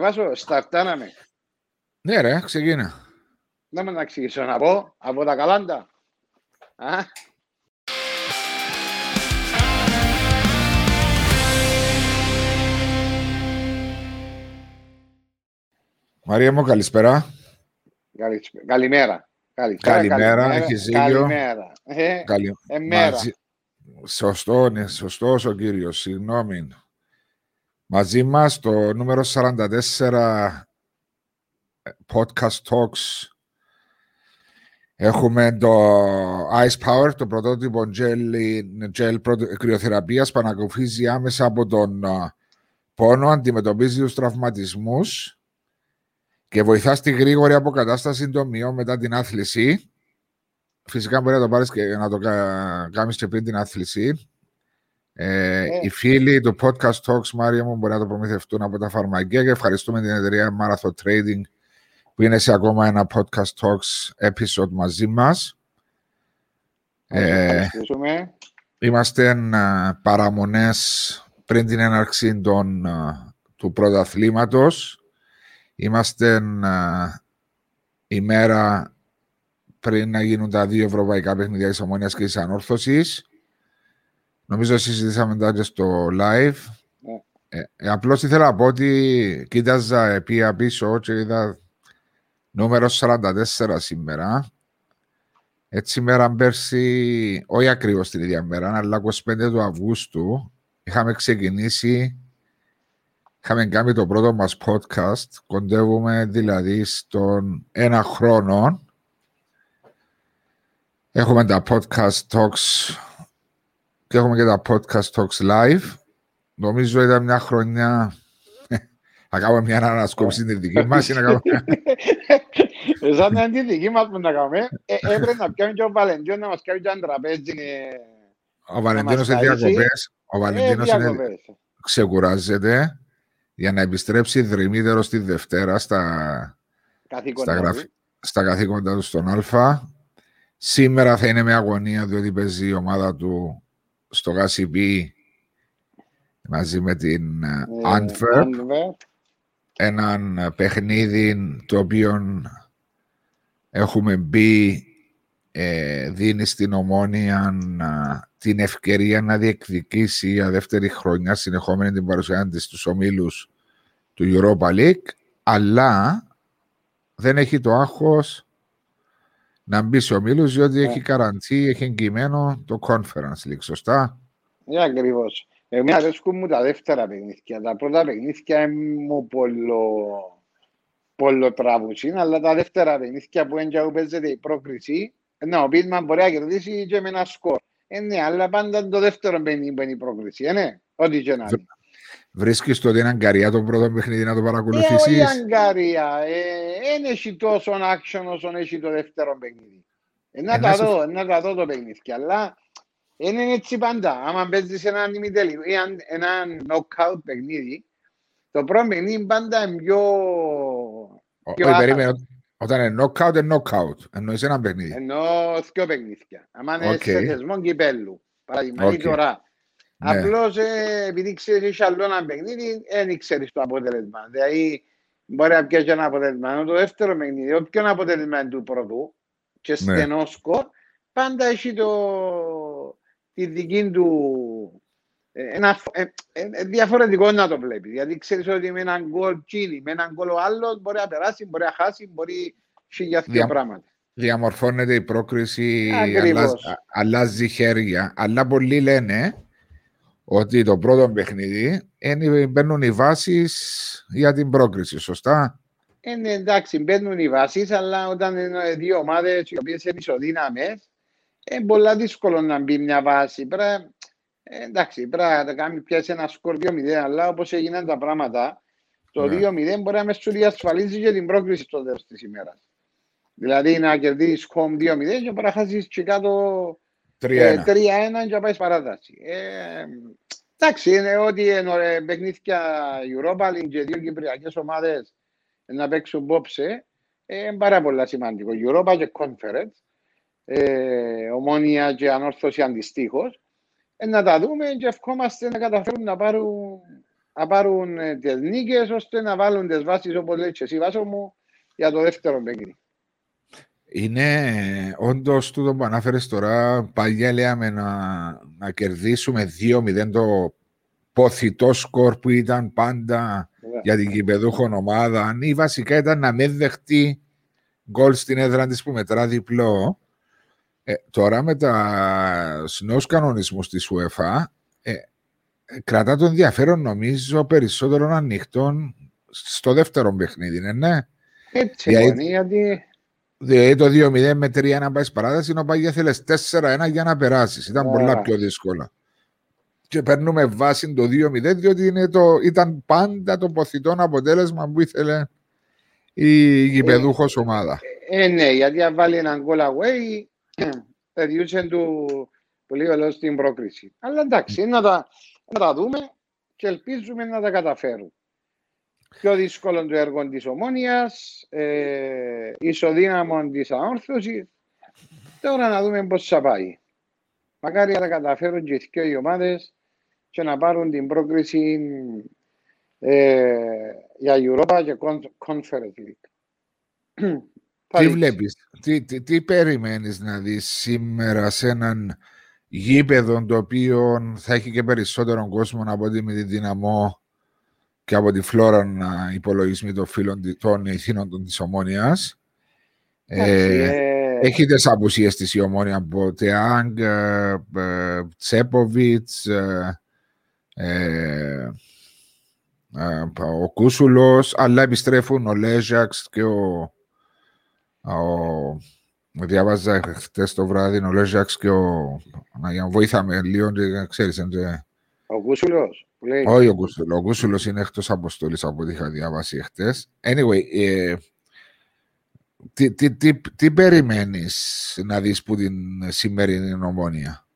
Εβάσο, σταρτάναμε. Ναι ρε, ξεκίνα. Να με να εξηγήσω να πω, από τα καλάντα. Α, Μαρία μου, καλησπέρα. καλησπέ- καλημέρα. Καλησπέρα, Καλημέρα, έχεις δίκιο. Καλημέρα. Ε, Καλη... ε, μέρα. Μαζί- Σωστό, ναι, σωστός ο κύριος, συγγνώμη. Μαζί μας το νούμερο 44 ε, Podcast Talks έχουμε το Ice Power, το πρωτότυπο gel, gel πρωτο- κρυοθεραπείας που ανακουφίζει άμεσα από τον α, πόνο, αντιμετωπίζει τους τραυματισμούς και βοηθά στη γρήγορη αποκατάσταση των μειών μετά την άθληση. Φυσικά μπορεί να το πάρεις και να το κα- κάνεις και πριν την άθληση. Ε, Ε. Οι φίλοι του Podcast Talks, Μάρια μου, μπορεί να το προμηθευτούν από τα φαρμακεία και ευχαριστούμε την εταιρεία Marathon Trading που είναι σε ακόμα ένα Podcast Talks episode μαζί μας. να σε Ε, ευχαριστήσουμε. Είμαστε ε, παραμονές πριν την έναρξη των, ε, του πρωταθλήματος. Είμαστε ε, ημέρα πριν να γίνουν τα δύο ευρωπαϊκά παιχνίδια της Ομόνιας και της Ανόρθωσης. Νομίζω συζητήσαμε τα και στο live. Ναι. Ε, ε, απλώς ήθελα να πω ότι κοίταζα επία πίσω και είδα νούμερο 44 σήμερα. Έτσι μέρα πέρσι, όχι ακριβώς την ίδια μέρα, αλλά 25 του Αυγούστου, είχαμε ξεκινήσει, είχαμε κάνει το πρώτο μας podcast, κοντεύουμε δηλαδή στον ένα χρόνο. Έχουμε τα podcast talks και έχουμε και τα podcast talks live. Νομίζω ήταν μια χρονιά, θα κάνουμε μια ανασκόπηση την δική μας ή να κάνουμε Ε, Σαν να είναι τη δική μας που να κάνουμε, ε, έπρεπε να πιάνει και ο Βαλεντιόν να μας κάνει και ένα τραπέζι. ε, Ο Βαλεντίνος μας είναι ταΐσει. διακοπές. Ο ε, Βαλεντίνος είναι διακοπές. ξεκουράζεται για να επιστρέψει δρυμύτερος τη Δευτέρα στα, Καθήκοντα στα, του. γραφ- στα καθήκοντα του στον Α. Σήμερα θα είναι με αγωνία διότι παίζει η ομάδα του στο Γασιμπή μαζί με την ε, Ε, Antwerp. Antwerp. Έναν ε, παιχνίδι το οποίο έχουμε μπει ε, δίνει στην Ομόνια ε, την ευκαιρία να διεκδικήσει για δεύτερη χρονιά συνεχόμενη την παρουσία της στους ομίλους του Europa League αλλά δεν έχει το άγχος να μπει σε ομίλους διότι Ναι. έχει καραντή, έχει εγγυημένο το Conference League, σωστά; Ναι, ακριβώς. Εμένα αρέσκουν μου τα δεύτερα παιχνίδια. Τα πρώτα παιχνίδια μου πολλο, πολλο τραβουσίν, αλλά τα δεύτερα παιχνίδια που έντια που παίζεται η πρόκριση, ναι, ο Πίτμαν μπορεί να κερδίσει και με ένα σκορ. Ε, ναι, αλλά πάντα το δεύτερο παιχνίδι που είναι η πρόκριση, ε, ναι, ό,τι και να είναι. Βρίσκεις το ότι είναι αγγαρεία το πρώτο παιχνίδι να το Ε, όχι παρακολουθήσεις. αγγαρεία, δεν έχει τόσο action όσο έχει το δεύτερο παιχνίδι. Ε, να Ε, τα να σε- δω, να τα δω το παιχνίδι, αλλά δεν είναι έτσι πάντα. Άμα παίζεις ένα ημιτελικό ή αν- ένα knockout παιχνίδι, το πρώτο παιχνίδι πάντα είναι πιο... Ο- πιο Όχι, άχαστο. περίμενε. Όταν είναι knockout, είναι knockout. Εννοείς ένα παιχνίδι. Ενώ δυο παιχνίδια. Άμα είναι Οκ. σε θεσμό κυπέλου. Παράδειγμα, ή Οκ. τώρα. Ναι. Απλώς ε, επειδή ξέρεις έχει άλλο ένα παιχνίδι, δεν ξέρεις το αποτέλεσμα. Δηλαδή, μπορεί να πιάσεις ένα αποτέλεσμα. Ενώ το δεύτερο παιχνίδι, όποιο αποτέλεσμα είναι του πρώτου και Ναι. στενό σκορ, πάντα έχει το, τη δική του ε, ένα, φ- ε, ε, ε, διαφορετικό να το βλέπεις. Γιατί ξέρεις ότι με έναν γκολ τσίνη, με έναν γκολ ο άλλος μπορεί να περάσει, μπορεί να χάσει, μπορεί χίλια δυο Δια- πράγματα. Διαμορφώνεται η πρόκριση, Ακριβώς. αλλάζει, α- αλλάζει χέρια. Αλλά πολλοί λένε ότι το πρώτο παιχνίδι είναι, μπαίνουν οι βάσεις για την πρόκριση, σωστά; Ε, ναι, εντάξει, μπαίνουν οι βάσεις, αλλά όταν είναι δύο ομάδες οι οποίες είναι ισοδύναμε, είναι πολύ δύσκολο να μπει μια βάση. Πρέπει, ε, εντάξει, πρέπει να κάνει πιάσει ένα σκορ 2-0, αλλά όπως έγιναν τα πράγματα, το Ναι. 2-0 μπορεί να μες σου διασφαλίζεις και την πρόκληση στο τέλος της ημέρας. Δηλαδή να κερδίσεις home 2-0 και μπορεί να χάσεις και κάτω 3-1. ε, 3-1 και να πάει παράταση. Ε, εντάξει, είναι ότι είναι ε, παιχνίδια Europa League και δύο κυπριακές ομάδες να παίξουν πόψε. Ε, είναι πάρα πολύ σημαντικό. Europa και Conference, ε, ομόνια και ανόρθωση αντιστοίχως. Ε, να τα δούμε και ευχόμαστε να καταφέρουν να πάρουν να πάρουν ε, τις νίκες ώστε να βάλουν τις βάσεις όπως λέει και εσύ, Βάσο μου, για το δεύτερο παιχνίδι. Είναι όντως τούτο που ανάφερες τώρα. Παλιά λέμε να, να κερδίσουμε 2-0 το ποθητό σκορ που ήταν πάντα yeah. για την κυπεδούχο ομάδα. Ή βασικά ήταν να μην δεχτεί γκολ στην έδρα της που μετρά διπλό. Ε, τώρα με τα νέους κανονισμούς της UEFA ε, κρατά το ενδιαφέρον νομίζω περισσότερο ανοιχτό στο δεύτερο παιχνίδι, ναι, ναι. Έτσι, γιατί, γιατί... Δηλαδή το 2-0 με 3 να πάει παράταση, ενώ πάει θέλεις 4-1 για να περάσεις. Ήταν πολλά πιο δύσκολα. Και παίρνουμε βάση το 2-0, διότι είναι το, ήταν πάντα το ποθητό αποτέλεσμα που ήθελε η γηπεδούχος ομάδα. Ε, ε, ναι, γιατί αν βάλει έναν goal away, θα διούσε του πολύ καλό στην πρόκριση. Αλλά εντάξει, να τα, να τα δούμε και ελπίζουμε να τα καταφέρουν. Πιο δύσκολο το έργο της ομόνοια, ε, ισοδύναμο της αόρθωσης. Τώρα να δούμε πώς θα πάει. Μακάρι να τα καταφέρουν και οι δύο ομάδες και να πάρουν την πρόκριση ε, για Europa και Conference League. Τι βλέπεις, τι, τι, τι περιμένεις να δεις σήμερα σε έναν γήπεδο το οποίο θα έχει και περισσότερο κόσμο από ότι με τη δυναμό και από τη φλόρα να υπολογισμοί των φίλων των ηθήνων της Ομόνιας. Ε, ε, έχει τις απουσίες της η Ομόνια από Τεάγκ, ε, ε, Τσέποβιτς, ο Κούσουλος, αλλά επιστρέφουν ο Λέζαξ και ο ο, διάβαζα χθες το βράδυ ο Λέζαξ και ο. Να βοήθαμε λίγο, ξέρεις. Ο Κούσουλο. Όχι ο Κούσουλο. Ο Κούσουλο είναι εκτός αποστολής από ό,τι είχα διαβάσει χτε. Anyway, ε, τι, τι, τι, τι περιμένεις να δεις που την σημερινή ομόνια.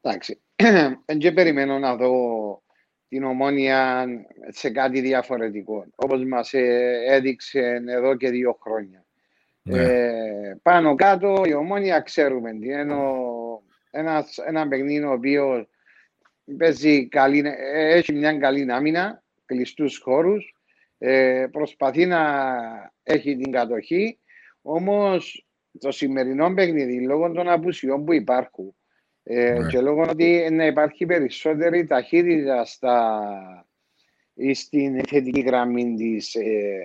Εντάξει. Δεν περιμένω να δω την ομόνια σε κάτι διαφορετικό. Όπως μας ε, έδειξε εδώ και δύο χρόνια. Ναι. Ε, πάνω κάτω η ομόνια ξέρουμε τι είναι ένας, ένα παιχνίδι ο οποίος παίζει καλή, έχει μια καλή άμυνα, κλειστούς χώρους, ε, προσπαθεί να έχει την κατοχή. Όμως το σημερινό παιχνίδι, λόγω των απουσιών που υπάρχουν ε, ναι. και λόγω ότι να υπάρχει περισσότερη ταχύτητα στα, στην θετική γραμμή της, ε,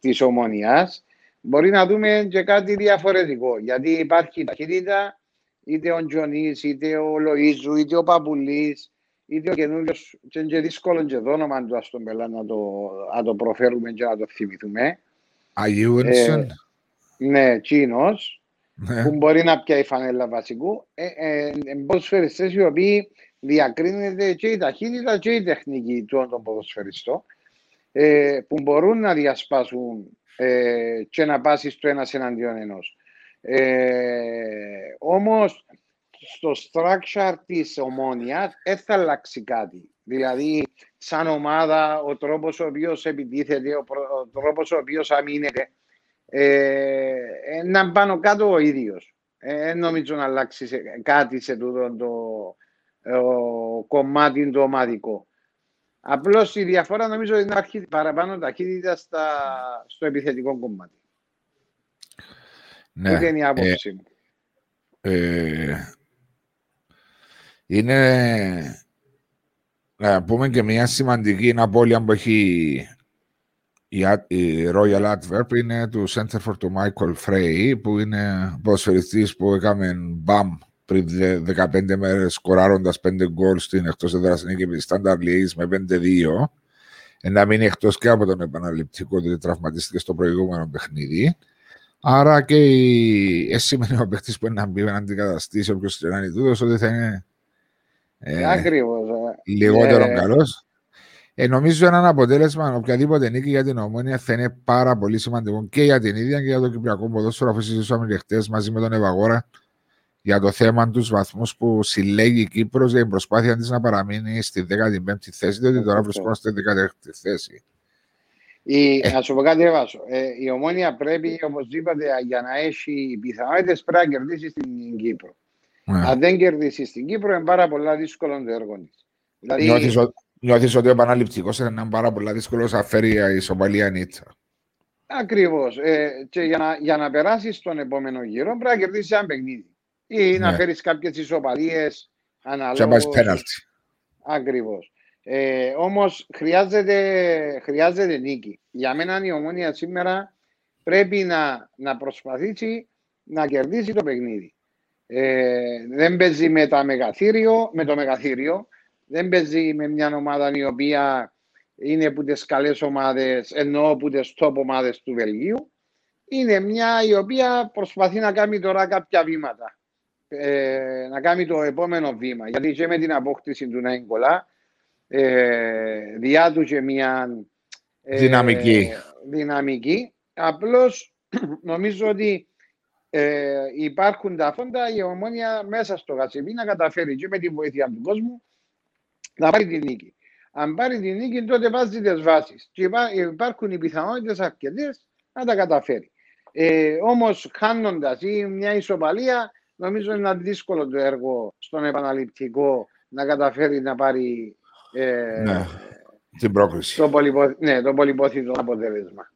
της ομονιάς, μπορεί να δούμε και κάτι διαφορετικό. Γιατί υπάρχει ταχύτητα, είτε ο Τζονή, είτε ο Λοίζου, είτε ο Παπουλής, είτε ο καινούριος. Και είναι δύσκολο και το όνομα του Αστον Πελά να το, να το προφέρουμε και να το θυμηθούμε. Αγιούνσον. Ε, ναι, Τσίνο. Ναι. Που μπορεί να πιάει φανέλα βασικού. Ε, ε, ποδοσφαιριστές οι οποίοι διακρίνεται και η ταχύτητα και η τεχνική του των ποδοσφαιριστών. Ε, που μπορούν να διασπάσουν ε, και να πάσει στο ένας εναντίον ενός. Ε, Όμως στο structure της ομόνοια δεν θα αλλάξει κάτι. Δηλαδή, σαν ομάδα, ο τρόπος ο οποίος επιτίθεται, ο, ο τρόπος ο οποίος αμήνεται, ε, να πάνω κάτω ο ίδιος. Δεν νομίζω να αλλάξει κάτι σε τούτο το, το κομμάτι το ομαδικό. Απλώς η διαφορά νομίζω είναι αρχή, παραπάνω ταχύτητα στα, στο επιθετικό κομμάτι. Ναι. Αυτή είναι η άποψή ε, μου. Ε, είναι να πούμε και μια σημαντική απώλεια που έχει η, η Royal Adverb είναι του Center του Michael Frey που είναι ποδοσφαιριστής που έκαμε μπαμ πριν 15 μέρες σκοράροντας 5 γκολ στην εκτός έδρας νίκη με τη Standard Liège με 5-2. Να μείνει εκτός και από τον επαναληπτικό, διότι τραυματίστηκε στο προηγούμενο παιχνίδι. Άρα και η... εσύ σημαίνει ο παίχτης που είναι να μπει να αντικαταστήσει όποιος τρενάνει τούτος, ότι θα είναι. Ε, Ακριβώς. Ε. Λιγότερο ε... καλός. Ε, νομίζω ένα αποτέλεσμα, οποιαδήποτε νίκη για την ομόνια θα είναι πάρα πολύ σημαντικό και για την ίδια και για το Κυπριακό ποδόσφαιρο, αφού συζητούσαμε χτες μαζί με τον Ευαγόρα για το θέμα τους βαθμούς που συλλέγει η Κύπρος για την προσπάθεια της να παραμείνει στη 15η θέση, διότι τώρα βρισκόμαστε στη 16η θέση. Η, ε. Να σου πω κάτι, Εύασο. Ε, η ομόνια πρέπει, όπω είπατε, για να έχει πιθανότητες πρέπει να κερδίσεις στην Κύπρο. Ναι. Αν δεν κερδίσεις στην Κύπρο, είναι πάρα πολύ δύσκολο το έργο τη. Δηλαδή... Νιώθεις ότι ο επαναληπτικός είναι ένα πάρα πολύ δύσκολο να φέρει η ισοπαλία νίτσα. Ακριβώς. Ε, και για να, για να περάσεις στον επόμενο γύρο πρέπει να κερδίσεις ένα παιχνίδι. Ή ναι. να φέρεις κάποιες ισοπαλίες αναλόγως. Και να Ακριβώς. Ε, όμως χρειάζεται, χρειάζεται νίκη. Για μένα η ομόνια σήμερα πρέπει να, να προσπαθήσει να κερδίσει το παιχνίδι. Ε, δεν παίζει με, τα μεγαθύριο, με το μεγαθύριο, δεν παίζει με μια ομάδα η οποία είναι από τις καλές ομάδες, ενώ από τις top ομάδες του Βελγίου. Είναι μια η οποία προσπαθεί να κάνει τώρα κάποια βήματα. Ε, να κάνει το επόμενο βήμα. Γιατί και με την απόκτηση του Νάιγκολα, ε, διά τους και μια ε, δυναμική. δυναμική. Απλώς νομίζω ότι ε, υπάρχουν τα φόντα η ομόνια μέσα στο Γασιμπή να καταφέρει και με τη βοήθεια του κόσμου να πάρει τη νίκη. Αν πάρει τη νίκη, τότε βάζει τις βάσεις. Και υπάρχουν οι πιθανότητες αρκετές να τα καταφέρει. Ε, Όμως, χάνοντας ή μια ισοπαλία, νομίζω είναι δύσκολο το έργο στον επαναληπτικό να καταφέρει να πάρει ε, ναι, την πρόκληση. Το, πολυπο... ναι, το πολυπόθητο αποτέλεσμα.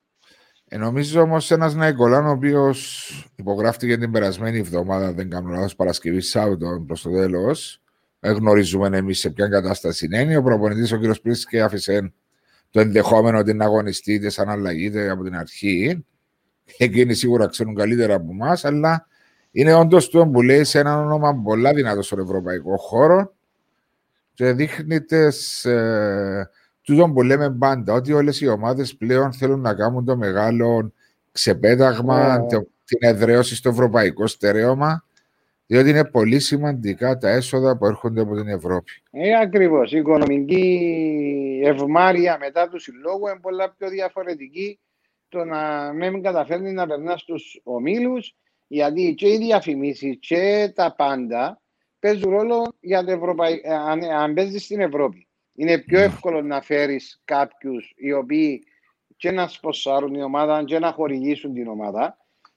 Ε, νομίζω όμως ένας Ναϊκολάν ο οποίος υπογράφτηκε την περασμένη εβδομάδα, δεν κάνω λάθος, Παρασκευή Σάββατο προς το τέλος. Δεν γνωρίζουμε εμείς σε ποια κατάσταση είναι. Ο προπονητής, ο κ. Πρίσκη, άφησε το ενδεχόμενο ότι να αγωνιστεί είτε σαν αλλαγή είτε από την αρχή. Εκείνοι σίγουρα ξέρουν καλύτερα από εμάς, αλλά είναι όντως το που λέει σε ένα όνομα πολλά δυνατό στον ευρωπαϊκό χώρο και δείχνει τις, ε, τούτο που λέμε πάντα, ότι όλες οι ομάδες πλέον θέλουν να κάνουν το μεγάλο ξεπέταγμα, oh. την εδραίωση στο ευρωπαϊκό στερέωμα, διότι είναι πολύ σημαντικά τα έσοδα που έρχονται από την Ευρώπη. Ε, Ακριβώς. Η οικονομική ευμάρεια μετά του συλλόγου είναι πολλά πιο διαφορετική το να μην καταφέρνει να περνά στους ομίλους, γιατί και οι διαφημίσεις και τα πάντα παίζουν ρόλο για το Ευρωπαϊκό. Αν, αν παίζεις στην Ευρώπη. Είναι πιο ναι. εύκολο να φέρεις κάποιους οι οποίοι και να σποσάρουν την ομάδα και να χορηγήσουν την ομάδα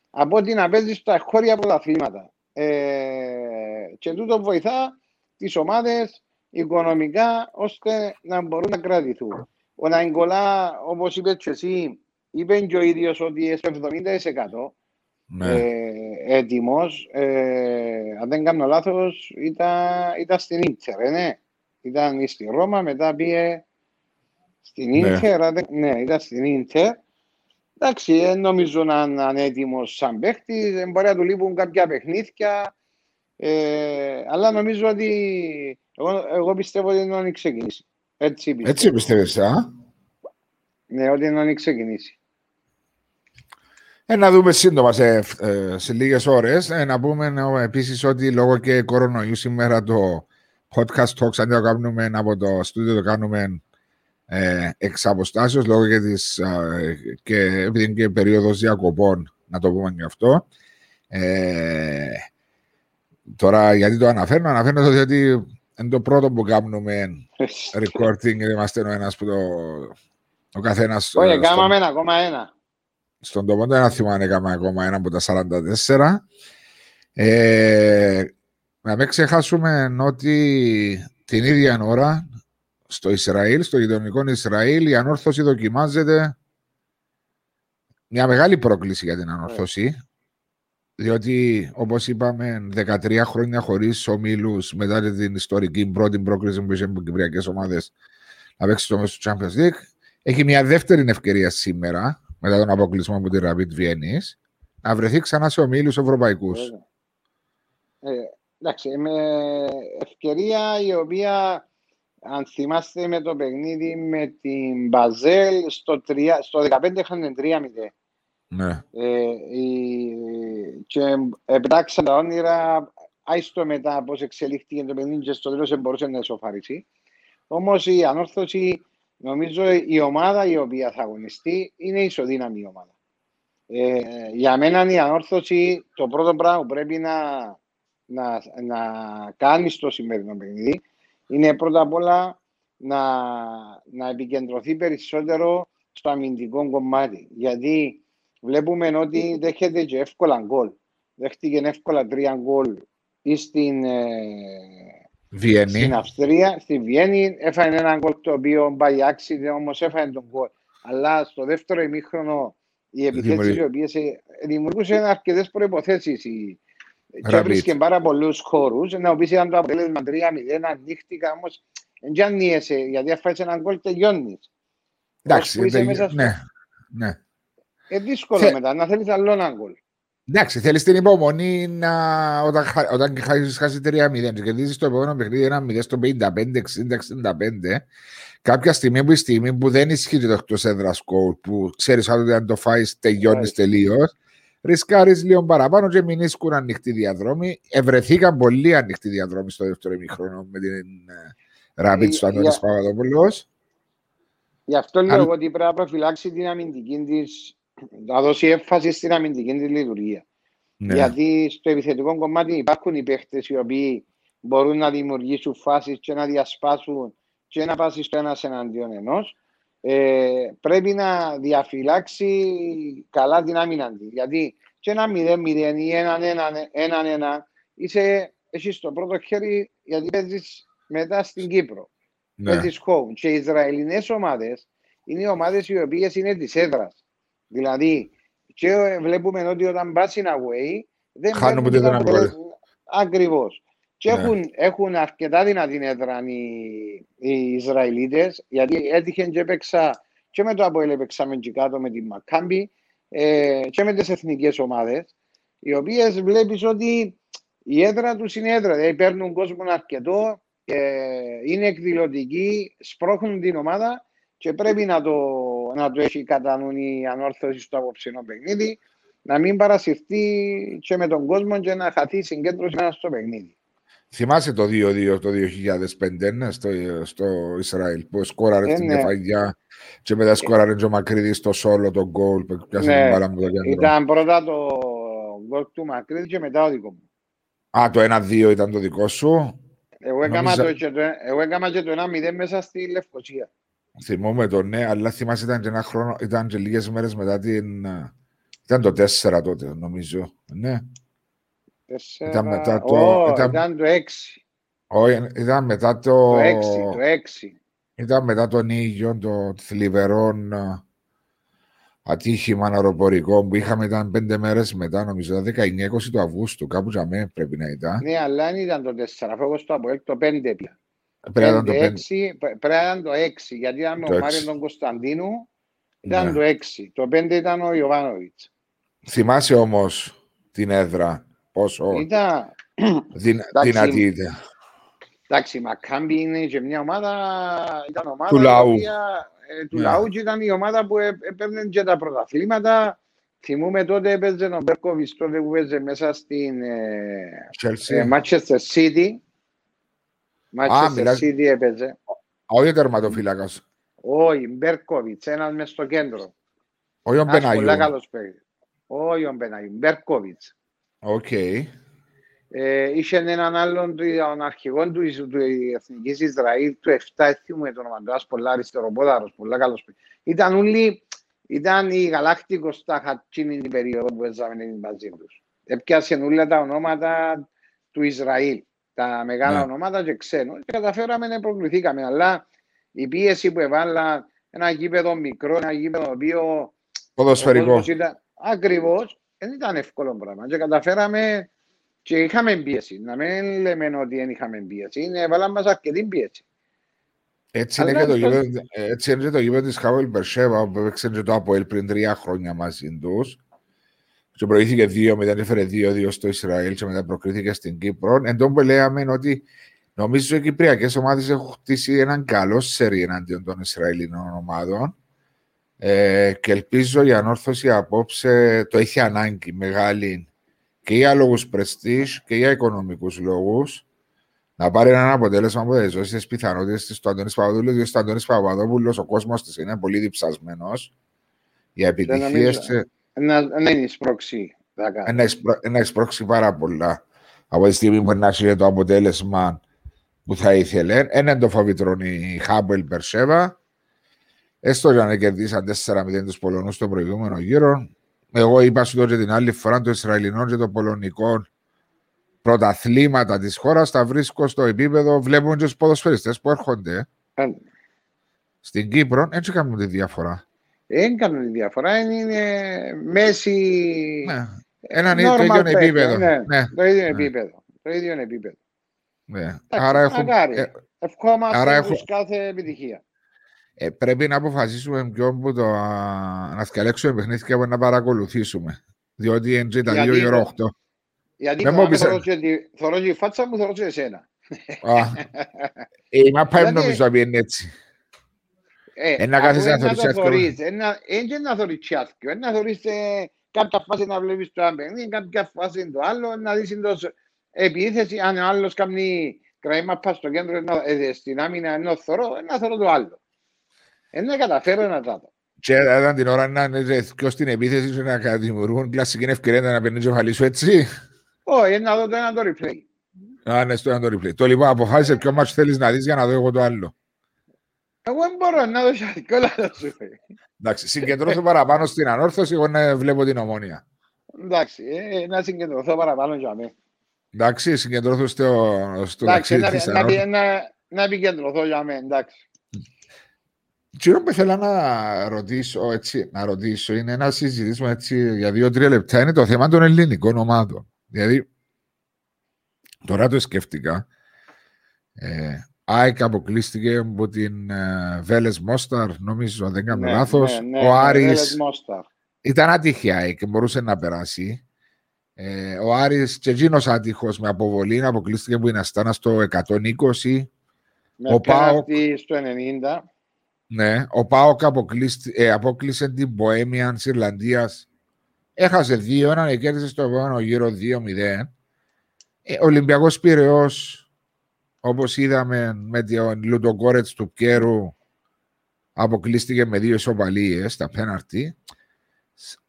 από ότι να παίζεις στα χώρια πρωταθλήματα. Ε, και τούτο βοηθά τις ομάδες οικονομικά ώστε να μπορούν να κρατηθούν. Ο Ναγκολά, όπως είπες και εσύ, είπε και ο ίδιος ότι στο 70% ναι. ε, έτοιμος. Ε, αν δεν κάνω λάθος, ήταν, ήταν στην Ίντερ, ε, ναι. Ήταν στη Ρώμα, μετά πήγε στην Ίντερ. Ναι. ναι, ήταν στην Ίντερ. Εντάξει, δεν νομίζω να είναι έτοιμος σαν παίχτης. Μπορεί να του λείπουν κάποια παιχνίδια. Ε, αλλά νομίζω ότι εγώ, εγώ πιστεύω ότι δεν έχει ξεκινήσει. Έτσι πιστεύω. Έτσι πιστεύεις, α; Ναι, ότι δεν έχει ξεκινήσει. Ε, να δούμε σύντομα σε, ε, σε λίγες ώρες. Ε, να πούμε ε, επίσης ότι λόγω και κορονοϊού σήμερα το podcast talks αν το κάνουμε από το στούντιο το κάνουμε ε, εξ αποστάσεως λόγω και, της, ε, και επειδή είναι και περίοδος διακοπών να το πούμε και αυτό. Ε, τώρα γιατί το αναφέρνω, αναφέρνω το γιατί είναι το πρώτο που κάνουμε recording, είμαστε ο ένας που το ο καθένας... Όχι, ε, κάναμε ένα ακόμα ένα στον τόπο δεν θυμάμαι έκαμε ακόμα ένα από τα 44. Ε, να μην ξεχάσουμε ότι την ίδια ώρα στο Ισραήλ, στο γειτονικό Ισραήλ, η ανόρθωση δοκιμάζεται μια μεγάλη πρόκληση για την ανόρθωση. Διότι, όπως είπαμε, 13 χρόνια χωρίς ομίλους μετά την ιστορική πρώτη πρόκληση που είχε από κυπριακές ομάδες να παίξει στο μέσο του Champions League, έχει μια δεύτερη ευκαιρία σήμερα μετά τον αποκλεισμό από τη Rapid Βιέννη, να βρεθεί ξανά σε ομίλους Ευρωπαϊκούς. Ε, εντάξει, με ευκαιρία η οποία, αν θυμάστε με το παιχνίδι με την Μπαζέλ, στο, 3, στο 15 είχαν 3-0. Ναι. Ε, η, και επιτάξαν τα όνειρα, άιστο μετά πώς εξελίχθηκε το παιχνίδι και στο τέλος μπορούσε να εσωφαρίσει. Όμως η ανόρθωση Νομίζω η ομάδα η οποία θα αγωνιστεί είναι ισοδύναμη ομάδα. Ε, για μένα η ανόρθωση το πρώτο πράγμα που πρέπει να, να, να κάνεις στο σημερινό παιχνίδι είναι πρώτα απ' όλα να, να επικεντρωθεί περισσότερο στο αμυντικό κομμάτι. Γιατί βλέπουμε ότι δέχεται και εύκολα γκολ. Δέχτηκε εύκολα τρία γκολ ή στην, ε, Βιέννη. Στην Αυστρία, στη Βιέννη, έφανε ένα γκολ το οποίο πάει άξιδε, όμως έφανε τον γκολ. Αλλά στο δεύτερο ημίχρονο οι επιθέσεις οι οποίες δημιουργούσαν αρκετές προποθέσει. Και έβρισκε πάρα πολλούς χώρους. Να πεις ήταν το αποτέλεσμα 3-0, ανοίχτηκα όμως. Δεν ανοίεσαι, γιατί αφού ένα γκολ τελειώνεις. Εντάξει, ναι, ναι. Ε, δύσκολο Θε... μετά, να θέλεις άλλο ένα γκολ. Εντάξει, θέλεις την υπομονή να, όταν, όταν χάσει 3-0 και κερδίζει το επόμενο παιχνίδι 1-0 στο 55-60-65. Κάποια στιγμή που η στιγμή που δεν ισχύει το εκτός έδρας σκορ, που ξέρεις ότι αν το φάεις τελειώνεις right. τελείως, ρισκάρεις λίγο παραπάνω και μην ίσκουν ανοιχτή διαδρόμη. Ευρεθήκαν πολύ ανοιχτή διαδρόμη στο δεύτερο ημίχρονο με την Rapid του Αντώνης Παπαδόπουλος. Γι' αυτό λέω ότι πρέπει να προφυλάξει την αμυντική της να δώσει έμφαση στην αμυντική της λειτουργία. Ναι. Γιατί στο επιθετικό κομμάτι υπάρχουν οι παίχτες οι οποίοι μπορούν να δημιουργήσουν φάσεις και να διασπάσουν και να πάσει στο ένας εναντίον ενός. Ε, πρέπει να διαφυλάξει καλά την άμυνα της. Γιατί και ένα 0-0 ή ένα 1-1 είσαι εσύ στο πρώτο χέρι γιατί παίζεις μετά στην Κύπρο. Ναι. Παίζεις home. Και οι Ισραηλινές ομάδες είναι οι ομάδες οι οποίες είναι της έδρας. Δηλαδή, και βλέπουμε ότι όταν πας στην away, δεν χάνουμε την αποτέλεσμα. Ακριβώς. Και ναι. έχουν, έχουν αρκετά δυνατή έδρα οι, οι Ισραηλίτες, γιατί έτυχε και έπαιξα και με το Αποέλ έπαιξαμε και κάτω με την Μακάμπη ε, και με τις εθνικές ομάδες, οι οποίες βλέπεις ότι η έδρα τους είναι έδρα. Δηλαδή παίρνουν κόσμο αρκετό, ε, είναι εκδηλωτικοί, σπρώχνουν την ομάδα και πρέπει να το, να το έχει κατά νου η ανόρθωση στο απόψινό παιχνίδι, να μην παρασυρθεί και με τον κόσμο και να χαθεί συγκέντρωση μέσα στο παιχνίδι. Θυμάσαι το 2-2 το 2005 ναι, στο, στο Ισραήλ που σκόραρε ε, στην ναι. και μετά σκόραρε και ο Μακρύδης στο σόλο το γκολ που ναι. το Ήταν πρώτα το γκολ του Μακρύδη και μετά ο δικό μου. Α, το 1-2 ήταν το δικό σου. Εγώ έκανα, Νομίζω... το, εγώ έκανα και το 1-0 μέσα στη Λευκοσία. Θυμόμαι το ναι, αλλά θυμάσαι ήταν και ένα χρόνο, ήταν και λίγες μέρες μετά την... Ήταν το 4 τότε, νομίζω. Ναι. 4... Ήταν μετά το... Oh, ήταν... ήταν το 6. Όχι, ήταν μετά το... Το 6, το 6. Ήταν μετά τον ίδιο, το θλιβερόν ατύχημα αεροπορικό που είχαμε ήταν πέντε μέρες μετά, νομίζω, 19-20 του Αυγούστου, κάπου για μένα πρέπει να ήταν. Ναι, αλλά δεν ήταν το 4, αφού στο Αποέλ το 5 πια. Πρέπει να ήταν το 6, γιατί ήταν ο Μάριος τον Κωνσταντίνου, ήταν ναι. το 6. Το 5 ήταν ο Ιωβάνοβιτς. Θυμάσαι όμως την έδρα, πόσο ήταν... δυνατή ήταν. Εντάξει, η Μακάμπη είναι και μια ομάδα, ήταν ομάδα του λαού. Ε, του ναι. λαού και ήταν η ομάδα που έπαιρνε και τα πρωταθλήματα. Θυμούμε τότε έπαιζε ο Μπέρκοβιτς τότε που έπαιζε μέσα στην ε, ε, Manchester City. Manchester City έπαιζε. Όχι ο τερματοφύλακας. Όχι, Μπέρκοβιτς, ένας μες στο κέντρο. Όχι ο Μπεναγιού. Πολύ καλός παίκτης. Όχι ο Μπεναγιού, Μπέρκοβιτς. Οκ. Ε, είχε έναν άλλον τον αρχηγό του, του Εθνικής Ισραήλ του 7 με τον όνομα του πολλά αριστεροπόδαρος, πολλά καλός Ήταν όλοι, ήταν οι γαλάκτικος τα χατσίνη την περίοδο που έζαμε μαζί τους. Έπιασαν όλα τα ονόματα του Ισραήλ, τα μεγάλα ναι. ονόματα και ξένους και καταφέραμε να προκληθήκαμε, αλλά η πίεση που έβαλα ένα γήπεδο μικρό, ένα γήπεδο οποίο Ποδοσφαιρικό. Ακριβώς, δεν ήταν εύκολο πράγμα και καταφέραμε και είχαμε πίεση. Να μην λέμε ότι δεν είχαμε πίεση. Είναι, βάλαμε μας αρκετή πίεση. Έτσι είναι, και το γήπεδο, έτσι είναι και το γήπεδο της Χάβελ Μπερσέβα που έπαιξε και το Αποέλ πριν τρία χρόνια μαζί τους και προηγήθηκε δύο, μετά έφερε δύο-δύο στο Ισραήλ και μετά προκρίθηκε στην Κύπρο. Εν τω που λέγαμε ότι νομίζω ότι οι Κυπριακές ομάδες έχουν χτίσει έναν καλό σερί εναντίον των Ισραηλινών ομάδων ε, και ελπίζω η ανόρθωση απόψε το έχει ανάγκη μεγάλη και για λόγους πρεστής και για οικονομικούς λόγους να πάρει ένα αποτέλεσμα που δεν ζώσει τις πιθανότητες του Αντώνης Παπαδόπουλου, διότι ο Αντώνης Παπαδόπουλος ο κόσμος της είναι πολύ διψασμένος για επιτυχίες. Να είναι εισπρώξει. Να εισπρώξει πάρα πολλά από τη στιγμή που να έχεις το αποτέλεσμα που θα ήθελε. Ένα το φαβητρώνει η Χάμπελ Περσέβα. Έστω για να κερδίσαν 4-0 τους Πολωνούς στο προηγούμενο γύρο. Εγώ είπα σου τότε την άλλη φορά το Ισραηλινό και το Πολωνικό πρωταθλήματα της χώρας τα βρίσκω στο επίπεδο, βλέπουν και τους ποδοσφαιριστές που έρχονται. Ε, Στην Κύπρο έτσι κάνουν τη διαφορά. Δεν κάνουν τη διαφορά, είναι μέση... Ναι. Έναν το normal ίδιο παίκτη, επίπεδο. Ναι, Ναι. το ίδιο Ναι. επίπεδο. Το ίδιο επίπεδο. Ναι. Εντάξει, Άρα έχουν, μακάρι. ε, Ευχόμαστε άρα άρα έχω- κάθε επιτυχία. ε, πρέπει να αποφασίσουμε ποιον που το, α, να διαλέξουμε παιχνίδια που να παρακολουθήσουμε. Διότι είναι και τα Γιατί δύο η ώρα το- οχτώ. Γιατί Δεν μου θυμάμαι πεις, ε. θωρώ και τη- θωρώ και η φάτσα μου, θωρώ και εσένα. Α, Η μάπα δεν Δηλαδή- νομίζω να πιένει έτσι. Ε, Ε, να αφού κάθεσαι να είναι θωρείς το εύκολα. θωρείς, ε, να- ε, και να θωρείς τσιάθκιο, ε, να θωρείς ε, κάποια φάση να βλέπεις το ένα παιχνίδι, κάποια φάση το άλλο, να δεις εντός επίθεση, αν ο άλλος κάνει κραήμα πας στο κέντρο, να- ε, στην άμυνα ενώ θωρώ, ε, να θωρώ το άλλο. Ε, να καταφέρω να τα δω. Και ήταν την ώρα να είναι πιο στην επίθεση και να δημιουργούν κλασική ευκαιρία να παίρνεις το χαλί σου έτσι. Όχι, ε, να δω το ένα το replay. Α, ναι, στο ένα το replay. Το λοιπόν αποφάσισε ποιο μάτσο θέλεις να δεις για να δω εγώ το άλλο. Εγώ δεν μπορώ να δω τσιάθκιο, αλλά θα σου πει. Εντάξει, συγκεντρώθω παραπάνω στην ανόρθωση, εγώ να βλέπω την ομόνια. Εντάξει, ε, να συγκεντρωθώ παραπάνω για μένα. Εντάξει, συγκεντρώθω στο, στο Εντάξει, ταξίδι να, της να, να, ανόρθωσης. να, να επικεντρωθώ για μένα, εντάξει. Τι που ήθελα να ρωτήσω, έτσι, να ρωτήσω είναι να συζητήσουμε έτσι για δύο-τρία λεπτά είναι το θέμα των ελληνικών ομάδων. Δηλαδή, τώρα το σκέφτηκα. Ε, ΑΕΚ αποκλείστηκε από την ε, Βέλες Μόσταρ, νομίζω, αν δεν κάνω Ναι, λάθος. ναι, ναι, Ο ναι, Άρης Βέλες Μόσταρ. ήταν άτυχη ΑΕΚ, μπορούσε να περάσει. Ε, ο Άρης και εκείνος άτυχος με αποβολή αποκλείστηκε από την Αστάνα στο 120. Με Ο Πάοκ- πέναλτι στο 90. Ναι, ο Πάοκ αποκλείστη- ε, απόκλεισε την Bohemian της Ιρλανδίας. Έχασε 2-1 και κέρδισε στο επόμενο γύρο 2-0. Ε, ο Ολυμπιακός Πυραιός, όπως είδαμε με τον Λουντογκόρετς του Πκέρου, αποκλείστηκε με δύο ισοπαλίες στα πέναρτη.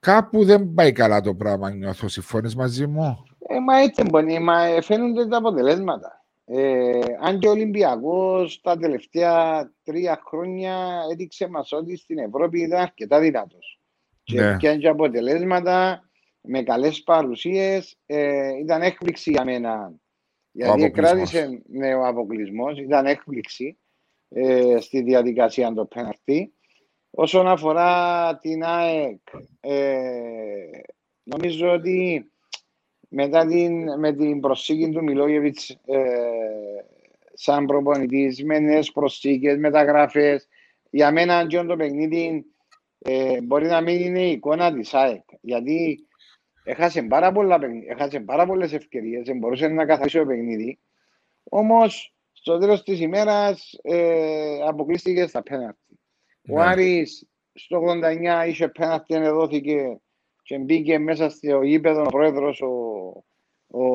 Κάπου δεν πάει καλά το πράγμα, νιώθω. Συμφωνείς μαζί μου; Ε, μα έτσι μπορεί, μα ε, φαίνονται τα αποτελέσματα. Ε, αν και ο Ολυμπιακός τα τελευταία τρία χρόνια έδειξε μας ότι στην Ευρώπη ήταν αρκετά δυνατός. Και Ναι. πιάνε και αποτελέσματα με καλές παρουσίες. Ε, ήταν έκπληξη για μένα. Γιατί αποκλεισμός. κράτησε ναι, ο αποκλεισμός, ήταν έκπληξη ε, στη διαδικασία το πέναρτη. Όσον αφορά την ΑΕΚ, ε, νομίζω ότι μετά την, με την προσήκη του Μιλόγεβιτς ε, σαν προπονητής, με νέες προσήκες, μεταγραφές, για μένα και το παιχνίδι ε, μπορεί να μην είναι η εικόνα της ΑΕΚ. Γιατί έχασε πάρα, πολλά, παιχνίδια, έχασε πάρα πολλές ευκαιρίες, δεν μπορούσε να καθαρίσει το παιχνίδι. Όμως, στο τέλος της ημέρας ε, αποκλείστηκε στα πέναρτη. Ο Ναι. Άρης στο 89 είχε πέναρτη, δόθηκε και μπήκε μέσα στο γήπεδο ο πρόεδρος ο, ο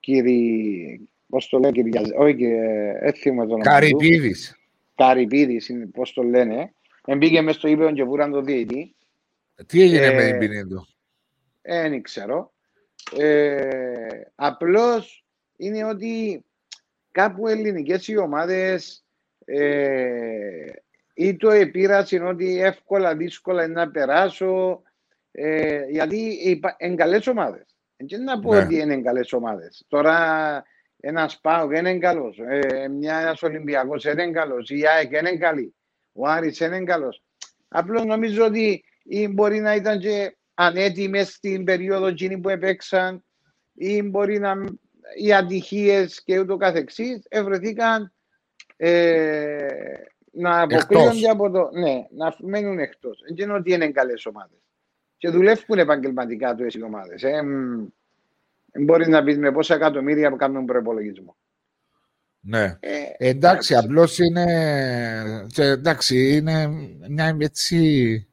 κύρι, πώς το λέει, Κυριαζ... όχι κύριε, δεν θυμάμαι το όνομα του. Καρυπίδης. Καρυπίδης, είναι, πώς το λένε. Ε, μπήκε μέσα στο γήπεδο και βούραν το διαιτή. Τι έγινε Ε, με την ποινή του; Ε, δεν ξέρω. Ε, απλώς είναι ότι κάπου ελληνικές οι ομάδες ε, ή το επήρασαν ότι εύκολα, δύσκολα είναι να περάσω ε, γιατί υπά- είναι καλές ομάδες. Δεν να πω Ναι. ότι είναι καλές ομάδες. Τώρα ένας Πάοκ δεν είναι καλός, ε, μιας ένας Ολυμπιακός δεν είναι καλός, η ΑΕΚ δεν είναι καλή, ο Άρης δεν είναι καλός. Απλώς νομίζω ότι ή μπορεί να ήταν και ανέτοιμες στην περίοδο εκείνη που έπαιξαν ή μπορεί να οι ατυχίες και ούτω καθεξής ευρεθήκαν ε, να αποκλείονται από το... Ναι, να μένουν εκτός. Δεν είναι ότι είναι καλές ομάδες. Και δουλεύουν επαγγελματικά του οι ομάδες. Ε, μ, μπορεί να πεις με πόσα εκατομμύρια που κάνουν προπολογισμό. Ναι. Ε, Εντάξει, απλώς είναι, και εντάξει, είναι μια έτσι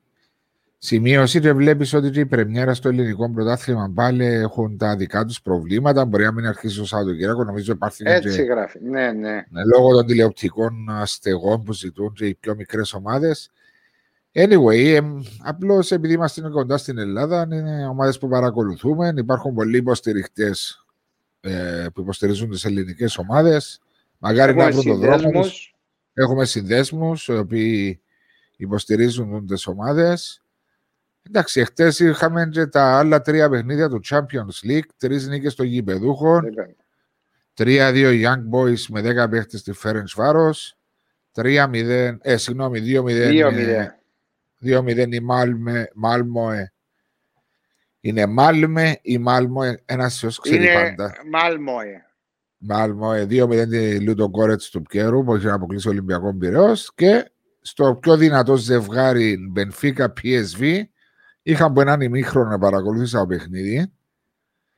σημείωση και βλέπεις ότι και η πρεμιέρα στο ελληνικό πρωτάθλημα πάλι έχουν τα δικά τους προβλήματα. Μπορεί να μην αρχίσει το Σαββατοκύριακο, νομίζω υπάρχει και Έτσι γράφει. Ναι, ναι. ναι, λόγω των τηλεοπτικών στεγών που ζητούν και οι πιο μικρές ομάδες. Anyway, ε, απλώς επειδή είμαστε κοντά στην Ελλάδα, είναι ομάδες που παρακολουθούμε. Υπάρχουν πολλοί υποστηριχτές ε, που υποστηρίζουν τις ελληνικές ομάδες. Μακάρι να Έχουμε βρουν τον δρόμο τους. συνδέσμους. Έχουμε συνδέσμους οι οποίοι υποστηρίζουν τις ομάδες. Εντάξει, εχθές είχαμε και τα άλλα τρία παιχνίδια του Champions League, τρεις νίκες των γηπεδούχων, τρία-δύο Young Boys με 10 παίχτες στη Φέρεντ Βάρο, 3-0, ε, συγγνώμη, 2-0. 2-0 η Μάλμε, Μάλμοε. Είναι Μάλμε ή Μάλμοε, ένας θεός ξέρει είναι πάντα. Μάλμοε. Μάλμοε, 2-0 τη Λούτο Κόρετ του Πκέρου που έχει να αποκλείσει ο Ολυμπιακός Πυραιό και στο πιο δυνατό ζευγάρι Μπενφίκα PSV είχα από έναν ημίχρονο να παρακολουθήσω το παιχνίδι.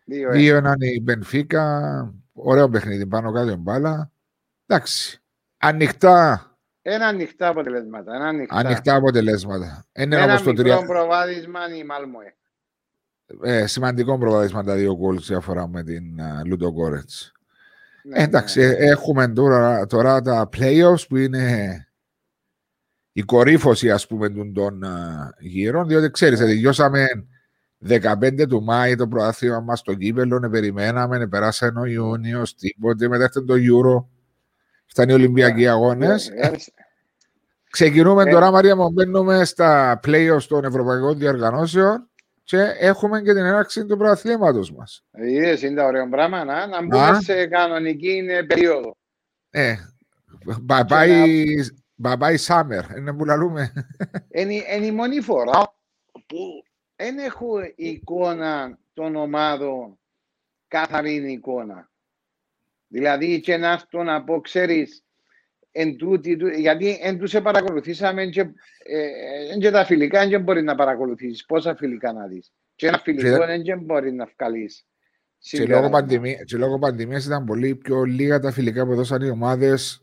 Δύο έναν η Μπενφίκα, ωραίο παιχνίδι πάνω κάτω μπάλα. Εντάξει, ανοιχτά ένα ανοιχτά αποτελέσματα. Ένα ανοιχτά, ανοιχτά αποτελέσματα. Είναι ένα μικρό τρία... προβάδισμα η Μάλμοε. Ε, σημαντικό προβάδισμα τα δύο γκολ σε αφορά με την uh, Λούντο Κόρετς. Ναι, ε, εντάξει, ναι. έχουμε τώρα, τώρα τα playoffs που είναι η κορύφωση ας πούμε των uh, γύρων, διότι ξέρεις, ναι. τελειώσαμε 15 του Μάη το προάθλημα μας στο κύπελο, περιμέναμε, περάσαμε ο Ιούνιος, τίποτε, μετά το Euro Φτάνει οι Ολυμπιακοί αγώνες. Ξεκινούμε τώρα, Μαρία μου, μπαίνουμε στα playoffs των Ευρωπαϊκών Διοργανώσεων και έχουμε και την έναρξη του προαθλήματος μας. Είδες, είναι τα ωραία πράγματα, να, να μπούμε σε κανονική περίοδο. Ε, μπαμπάι summer, είναι που λαλούμε. Είναι η μόνη φορά που δεν έχω εικόνα των ομάδων καθαρή εικόνα. Δηλαδή και να έρθω να πω, ξέρεις, εν τούτη, γιατί εν τούσε παρακολουθήσαμε και, ε, και τα φιλικά δεν μπορεί να παρακολουθήσεις πόσα φιλικά να δεις. Και ένα φιλικό δεν μπορεί να βγάλεις. Και λόγω, πανδημία, και λόγω πανδημίας ήταν πολύ πιο λίγα τα φιλικά που έδωσαν οι ομάδες,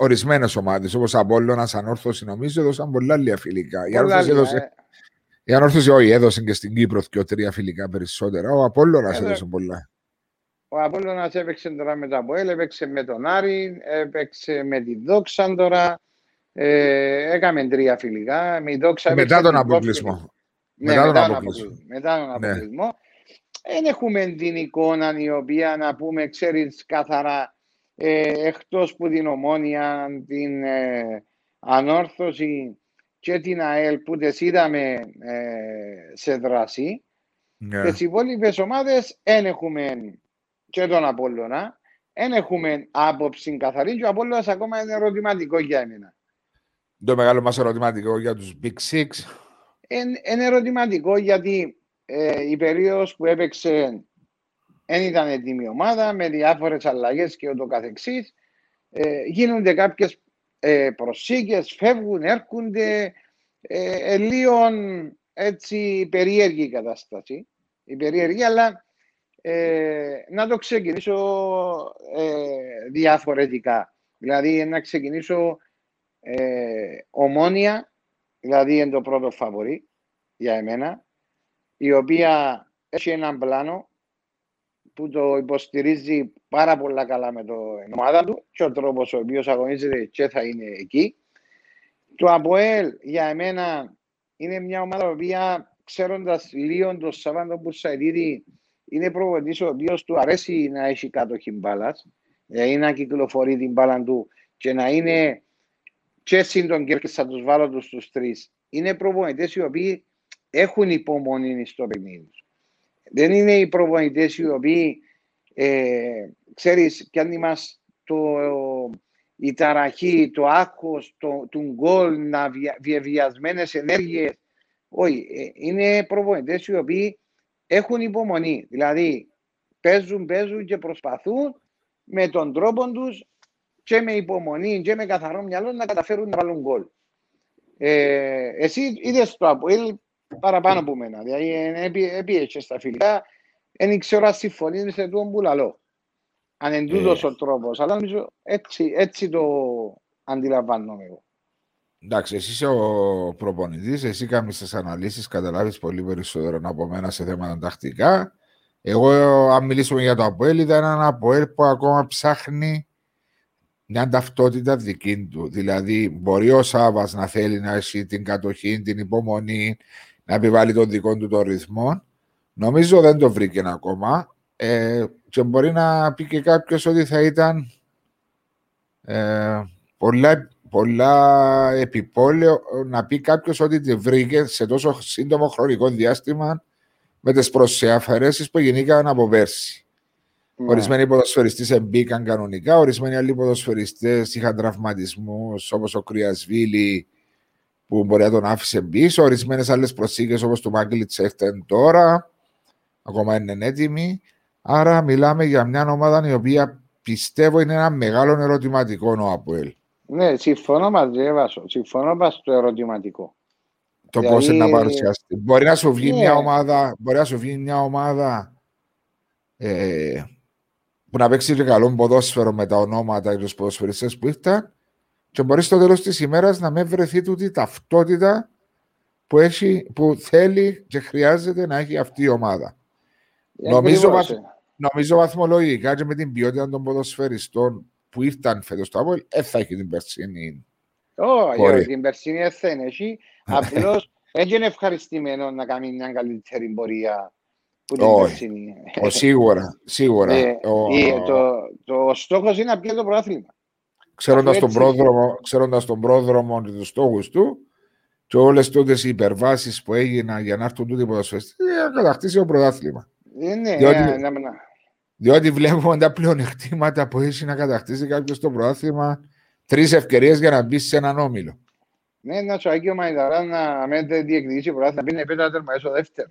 ορισμένες ομάδες, όπως Απόλλωνας, Ανόρθωση νομίζω, έδωσαν πολλά λίγα φιλικά. Η Ανόρθωση έδωσε, η Ανόρθωση όχι, έδωσε και στην Κύπρο και τρία φιλικά περισσότερα. Ο Απόλλωνας έδωσε πολλά. Ο Απόλλωνας έπαιξε τώρα με το Αποέλ, έπαιξε με τον Άρη, έπαιξε με τη Δόξα τώρα. Ε, έκαμε τρία φιλικά. Με Δόξα μετά τον αποκλεισμό. Ναι, μετά, τον αποκλεισμό. μετά τον ναι. αποκλεισμό. Δεν έχουμε την εικόνα η οποία να πούμε, ξέρεις καθαρά, ε, εκτός που την ομόνια, την ε, ανόρθωση και την ΑΕΛ που τις είδαμε ε, σε δράση. Yeah. Ναι. Τις υπόλοιπες ομάδες δεν έχουμε και τον Απόλλωνα. Δεν έχουμε άποψη καθαρή και ο Απόλλωνας ακόμα είναι ερωτηματικό για εμένα. Το μεγάλο μας ερωτηματικό για τους Big Six. Είναι ερωτηματικό γιατί ε, η περίοδος που έπαιξε δεν ήταν έτοιμη ομάδα με διάφορες αλλαγές και ούτω καθεξής. Ε, γίνονται κάποιες ε, προσήκες, φεύγουν, έρχονται. Ε, ε, λίγο έτσι περίεργη κατάσταση. Η περίεργη, αλλά ε, να το ξεκινήσω ε, διαφορετικά. Δηλαδή να ξεκινήσω ε, ομόνια, δηλαδή είναι το πρώτο φαβορή για εμένα, η οποία έχει έναν πλάνο που το υποστηρίζει πάρα πολλά καλά με το ομάδα του και ο τρόπος ο οποίος αγωνίζεται και θα είναι εκεί. Το ΑΠΟΕΛ για εμένα είναι μια ομάδα η οποία ξέροντας λίγο το Σαββάντο Μπουρσαϊδίδη είναι προπονητής ο οποίος του αρέσει να έχει κατοχή μπάλας, δηλαδή να κυκλοφορεί την μπάλα του και να είναι και σύντον και θα τους βάλω τους στους τρεις. Είναι προπονητές οι οποίοι έχουν υπομονή στο παιχνίδι Δεν είναι οι προπονητές οι οποίοι, ε, ξέρεις, κι αν είμαστε το, η ταραχή, το άγχος, το, του γκολ, να βιασμένες ενέργειες. Όχι, ε, είναι προπονητές οι οποίοι έχουν υπομονή. Δηλαδή, παίζουν, παίζουν και προσπαθούν με τον τρόπο τους και με υπομονή και με καθαρό μυαλό να καταφέρουν να βάλουν γκολ. Ε, εσύ είδες το Αποέλ παραπάνω από μένα. Δηλαδή, έπιεσε στα φιλικά, δεν ξέρω αν συμφωνείς σε τούτο που λαλώ. Αν είναι τούτος ε. ο τρόπος. Αλλά νομίζω έτσι, έτσι το αντιλαμβάνομαι εγώ. Εντάξει, εσύ είσαι ο προπονητής, εσύ κάνεις τις αναλύσεις, καταλάβεις πολύ περισσότερο από μένα σε θέματα τακτικά. Εγώ, αν μιλήσουμε για το Αποέλ, ήταν ένα Αποέλ που ακόμα ψάχνει μια ταυτότητα δική του. Δηλαδή, μπορεί ο Σάβα να θέλει να έχει την κατοχή, την υπομονή, να επιβάλλει τον δικό του τον ρυθμό. Νομίζω δεν το βρήκε ακόμα. Ε, και μπορεί να πει και κάποιος ότι θα ήταν ε, πολλά πολλά επιπόλαιο να πει κάποιος ότι τη βρήκε σε τόσο σύντομο χρονικό διάστημα με τις προσεαφαιρέσεις που γεννήκαν από πέρσι. Ναι. Ορισμένοι ποδοσφαιριστές μπήκαν κανονικά, ορισμένοι άλλοι ποδοσφαιριστές είχαν τραυματισμούς όπως ο Κρυασβίλη που μπορεί να τον άφησε πίσω. Ορισμένες άλλες προσήκε όπως του Μάγκλιτ έφτανε τώρα, ακόμα είναι έτοιμοι. Άρα μιλάμε για μια ομάδα η οποία πιστεύω είναι ένα μεγάλο ερωτηματικό ο Αποέλ. Ναι, συμφωνώ μαζί, Εύασο. Συμφωνώ μας στο ερωτηματικό. Το δηλαδή... πώς είναι να παρουσιαστεί. Μπορεί να σου βγει μια ναι. ομάδα, μπορεί να σου βγει μια ομάδα ε, που να παίξει και καλό ποδόσφαιρο με τα ονόματα και τους ποδοσφαιριστές που ήρθαν και μπορείς στο τέλος της ημέρας να μην βρεθεί τούτη ταυτότητα που, έχει, που θέλει και χρειάζεται να έχει αυτή η ομάδα. νομίζω, βαθ, νομίζω βαθμολογικά και με την ποιότητα των ποδοσφαιριστών που ήρθαν φέτος το Απόελ, δεν θα έχει την περσίνη. Όχι, την περσίνη δεν θα είναι. Απλώς δεν είναι ευχαριστημένο να κάνει μια καλύτερη πορεία που την περσίνη. Σίγουρα, σίγουρα. Ε, το, το στόχος είναι να πιέζει το πρωτάθλημα. Ξέροντας τον, πρόδρομο, ξέροντας τον πρόδρομο και τους στόχους του και όλες τότε οι υπερβάσεις που έγιναν για να έρθουν τούτοι οι ποδοσφαιριστέ, να κατακτήσει το πρωτάθλημα. Ε, ναι, διότι, ναι, ναι, ναι. διότι βλέπουμε τα πλεονεκτήματα που έχει να κατακτήσει κάποιος το πρωτάθλημα. Τρεις ευκαιρίες για να μπει σε έναν όμιλο. Ναι, να σου άγγιο Μαϊδαρά να μην διεκδικήσει πρωτάθλημα, να πει να τέρμα ο δεύτερο.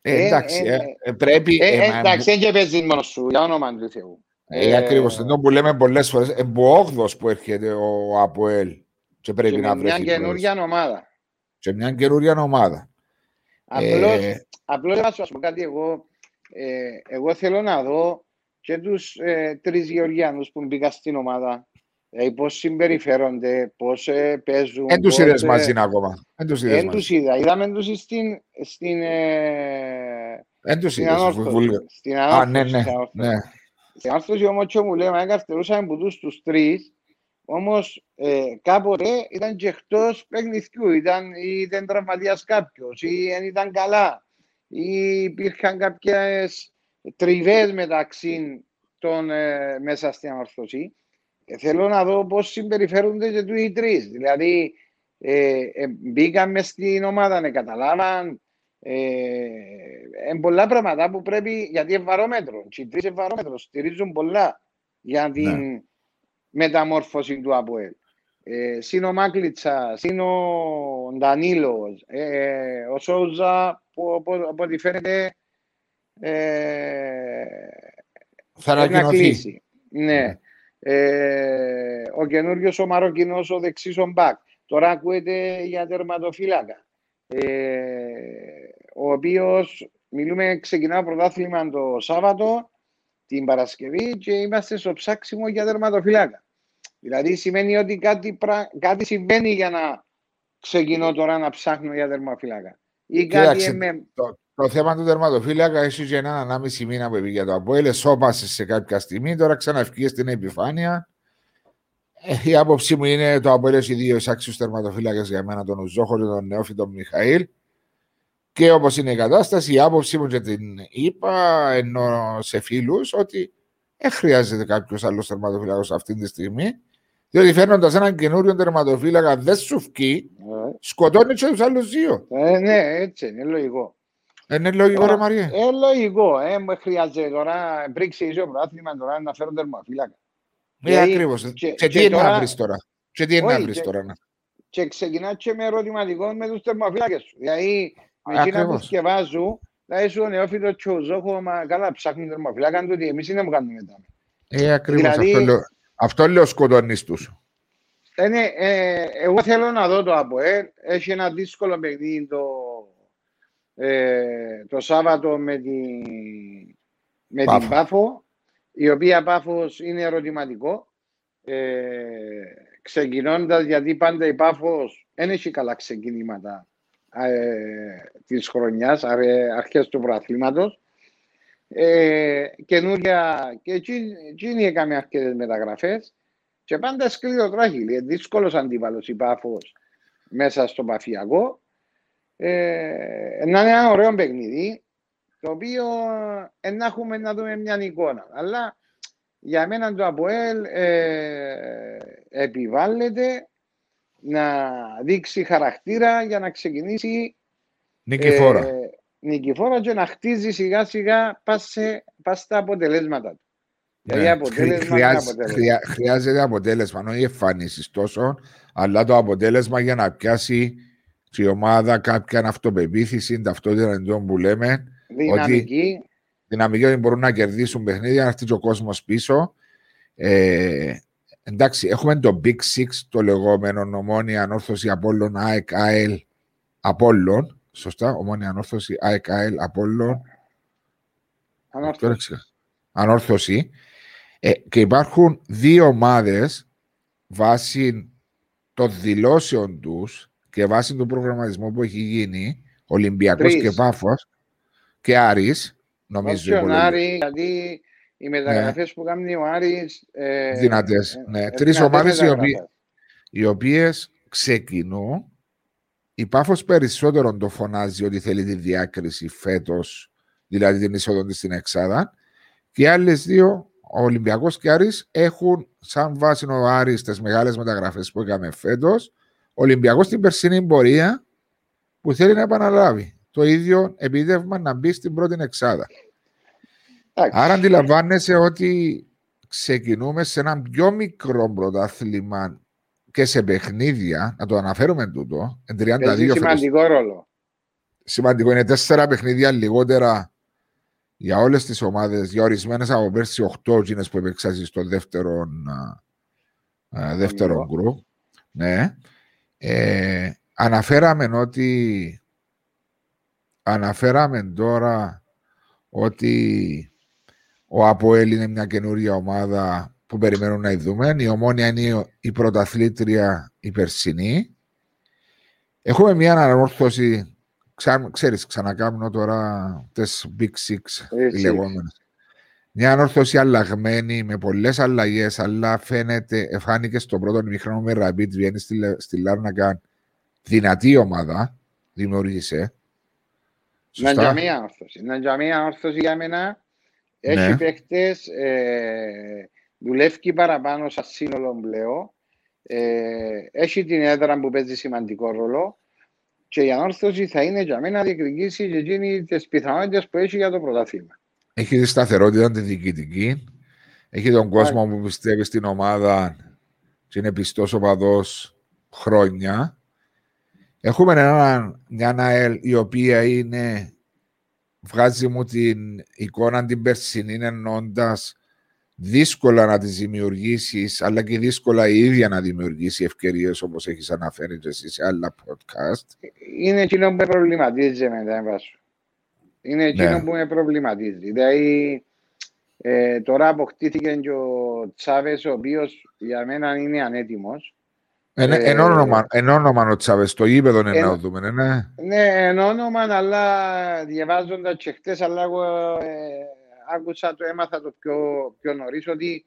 Ε, εντάξει, ε, ε, πρέπει... εντάξει, δεν και παίζει μόνος σου, για όνομα του Θεού. Ε, Ακριβώς, εδώ που λέμε πολλές φορές, εμπογδός που έρχεται ο Αποέλ και πρέπει και να βρεθεί. μια καινούργια ομάδα. Και μια καινούργια ομάδα. Απλώς, ε, απλώς να σου πω κάτι, εγώ, ε, εγώ θέλω να δω και τους ε, τρεις Γεωργιάνους που μπήκαν στην ομάδα, ε, πώς συμπεριφέρονται, πώς ε, παίζουν. Δεν τους είδες μαζί ακόμα. Δεν τους είδα. Είδαμε τους στην... στην ε, δεν τους είδες. Στην ανόρθωση. ναι, ναι. ναι. Στην άρθρωση όμως και μου λέει, μα καρτερούσαμε από τους τους τρεις, όμως ε, κάποτε ήταν και εκτός παιχνιδιού, ήταν, ή ήταν τραυματίας κάποιος, ή δεν ήταν καλά, ή υπήρχαν κάποιες τριβές μεταξύ των ε, μέσα στην άρθρωση. Ε, θέλω να δω πώς συμπεριφέρονται και του οι τρεις. Δηλαδή, ε, ε, μπήκαν μες στην ομάδα, ναι, καταλάβαν, ε, πολλά πράγματα που πρέπει, γιατί είναι βαρόμετρο. Οι τρεις είναι βαρόμετρο, στηρίζουν πολλά για την ναι. μεταμόρφωση του ΑΠΟΕΛ. Ε, συν ο Μάκλιτσα, συν ο Ντανίλος, ε, ο Σόουζα, που από ό,τι φαίνεται ε, θα ανακοινωθεί. Ναι. ναι. Ε, ο καινούριος ο Μαροκινός, ο δεξίς ο Μπακ. Τώρα ακούεται για τερματοφύλακα. Ε, ο οποίος μιλούμε, ξεκινά πρωτάθλημα το Σάββατο, την Παρασκευή και είμαστε στο ψάξιμο για τερματοφυλάκα. Δηλαδή σημαίνει ότι κάτι, κάτι συμβαίνει για να ξεκινώ τώρα να ψάχνω για τερματοφυλάκα. Ή κάτι με... το, το, θέμα του τερματοφύλακα έχει και έναν ανάμιση μήνα που πήγε το Αποέλε, σώπασε σε κάποια στιγμή, τώρα ξαναευκεί στην επιφάνεια. Ε, η άποψή μου είναι το Αποέλε οι δύο άξιου τερματοφύλακες για μένα, τον Ζόχο και τον Νεόφιτο Μιχαήλ. Και όπως είναι η κατάσταση, η άποψή μου και την είπα ενώ σε φίλους ότι δεν χρειάζεται κάποιος άλλος τερματοφύλακα αυτή τη στιγμή. Διότι φέρνοντας έναν καινούριο τερματοφύλακα δεν σου φκεί, ε. σκοτώνει και τους άλλους δύο. Ε, ναι, έτσι είναι λογικό. Ε, είναι λογικό, ρε Μαρία. Ε, λογικό. Ε, μου χρειάζεται τώρα, πριν είσαι ο πρόθυμα τώρα να φέρω τερματοφύλακα. Ε, ακριβώς. Και, και, τι είναι να βρει τώρα; Και τι είναι να βρει τώρα. Και ξεκινά και με ερωτηματικό με τους τερματοφύλακες σου. Δηλαδή, με εκείνα που σκευάζουν, δηλαδή σου νεόφιτο τσουζόχο, μα καλά ψάχνουν τερμοφυλάκα του ότι εμείς είναι που κάνουμε μετά. Ε, ακριβώς, δηλαδή, αυτό, λέω, αυτό λέω σκοτώνεις τους. Ε, ναι, ε, εγώ θέλω να δω το ΑΠΟΕ. Έχει ένα δύσκολο παιχνίδι το, ε, το Σάββατο με, τη, με την Πάφο, η οποία Πάφος είναι ερωτηματικό. Ε, ξεκινώντας, γιατί πάντα η Πάφος δεν έχει καλά ξεκινήματα ε, της χρονιάς, αρχές του προαθλήματος. Ε, καινούρια, και εκείνη έκαμε αρκετές μεταγραφές και πάντα σκληρό τράχυλι, ε, δύσκολος αντίπαλος η Πάφος μέσα στο Παφιακό. Ε, να είναι ένα ωραίο παιχνίδι, το οποίο ε, να έχουμε να δούμε μια εικόνα. Αλλά για μένα το ΑΠΟΕΛ ε, επιβάλλεται να δείξει χαρακτήρα για να ξεκινήσει Νικηφόρα. ε, νικηφόρα και να χτίζει σιγά σιγά πας στα αποτελέσματα του. Δηλαδή Ναι. αποτέλεσμα Χρει- είναι χρειάζ- αποτέλεσμα. χρειά- χρειάζεται αποτέλεσμα, όχι εμφανίσεις τόσο, αλλά το αποτέλεσμα για να πιάσει η ομάδα κάποια αυτοπεποίθηση, ταυτότητα εντός που λέμε, Δυναμική. δυναμική ότι μπορούν να κερδίσουν παιχνίδια, να χτίσει ο κόσμος πίσω. Ε, εντάξει, έχουμε το Big Six, το λεγόμενο Ομόνια, Ανόρθωση, Απόλλων, ΑΕΚ, ΑΕΛ, Απόλλων. Σωστά, Ομόνια, Ανόρθωση, ΑΕΚ, ΑΕΛ, Απόλλων. ανόρθωση. Τώρα ξέχασα. Ανόρθωση. Ε, και υπάρχουν δύο ομάδες βάσει των δηλώσεων τους και βάσει του προγραμματισμού που έχει γίνει, Ολυμπιακός Τρεις. και Πάφος και Άρης, νομίζω. Όχι ο πολύ Άρη, γιατί οι μεταγραφές που κάνει ο Άρης... Ε, Δυνατές, ε, ναι. ε, Τρεις δυνατές ομάδες οι μεταγραφές. οποίες- οι οποίες ξεκινούν. Η Πάφος περισσότερο το φωνάζει ότι θέλει τη διάκριση φέτος, δηλαδή την είσοδο της στην Εξάδα. Και οι άλλες δύο, ο Ολυμπιακός και Άρης, έχουν σαν βάση ο Άρης τις μεγάλες μεταγραφές που έκαμε φέτος. Ο Ολυμπιακός την περσινή πορεία που θέλει να επαναλάβει. Το ίδιο επίδευμα να μπει στην πρώτη Εξάδα. Εντάξει. Άρα αντιλαμβάνεσαι ότι ξεκινούμε σε ένα πιο μικρό πρωτάθλημα και σε παιχνίδια, να το αναφέρουμε τούτο, εν 32 Παίζει φέτος. σημαντικό ρόλο. Σημαντικό είναι τέσσερα παιχνίδια λιγότερα για όλες τις ομάδες, για ορισμένες από πέρσι 8 γίνες που επεξάζει στο δεύτερο, α, α, δεύτερο γκρουπ. Ναι. Ε, αναφέραμε ότι αναφέραμε τώρα ότι ο ΑΠΟΕΛ είναι μια καινούρια ομάδα που περιμένουν να δούμε. Η Ομόνια είναι η πρωταθλήτρια η περσινή. Έχουμε μια αναρμόρφωση, ξα, ξέρεις, ξανακάμνω τώρα τις Big Six, οι Έτσι. λεγόμενες. Μια ανόρθωση αλλαγμένη με πολλές αλλαγές, αλλά φαίνεται, φάνηκε στο πρώτο ημίχρονο με Ραμπίτ, βγαίνει στη, Λε- στη Λάρνακα δυνατή ομάδα, δημιούργησε. Να για μία όρθωση. Να για μία όρθωση για μένα. Έχει Ναι. παίχτες, ε, δουλεύει παραπάνω σαν σύνολο πλέον. Ε, έχει την έδρα που παίζει σημαντικό ρόλο. Και η ανόρθωση θα είναι για μένα να διεκδικήσει και εκείνη τις πιθανότητες που έχει για το πρωτάθλημα. Έχει τη σταθερότητα τη διοικητική. Έχει τον κόσμο που πιστεύει στην ομάδα και είναι πιστός οπαδός χρόνια. Έχουμε έναν, μια ΑΕΛ η οποία είναι, βγάζει μου την εικόνα την περσινή εννοώντας δύσκολα να τις δημιουργήσεις αλλά και δύσκολα η ίδια να δημιουργήσει ευκαιρίες όπως έχεις αναφέρει και εσύ σε άλλα podcast. Είναι εκείνο που με προβληματίζει με τα έμβαση. Είναι εκείνο Ναι. που με προβληματίζει. Δηλαδή, ε, τώρα αποκτήθηκε και ο Τσάβες, ο οποίος για μένα είναι ανέτοιμος. Εν, Ε, εν, όνομα, εν όνομα ο Τσάβες, το γήπεδο είναι εν- να δούμε, ναι, ναι. Ναι, εν όνομα, αλλά διαβάζοντας και χτες, αλλά εγώ ε, άκουσα το, έμαθα το πιο, πιο νωρίς ότι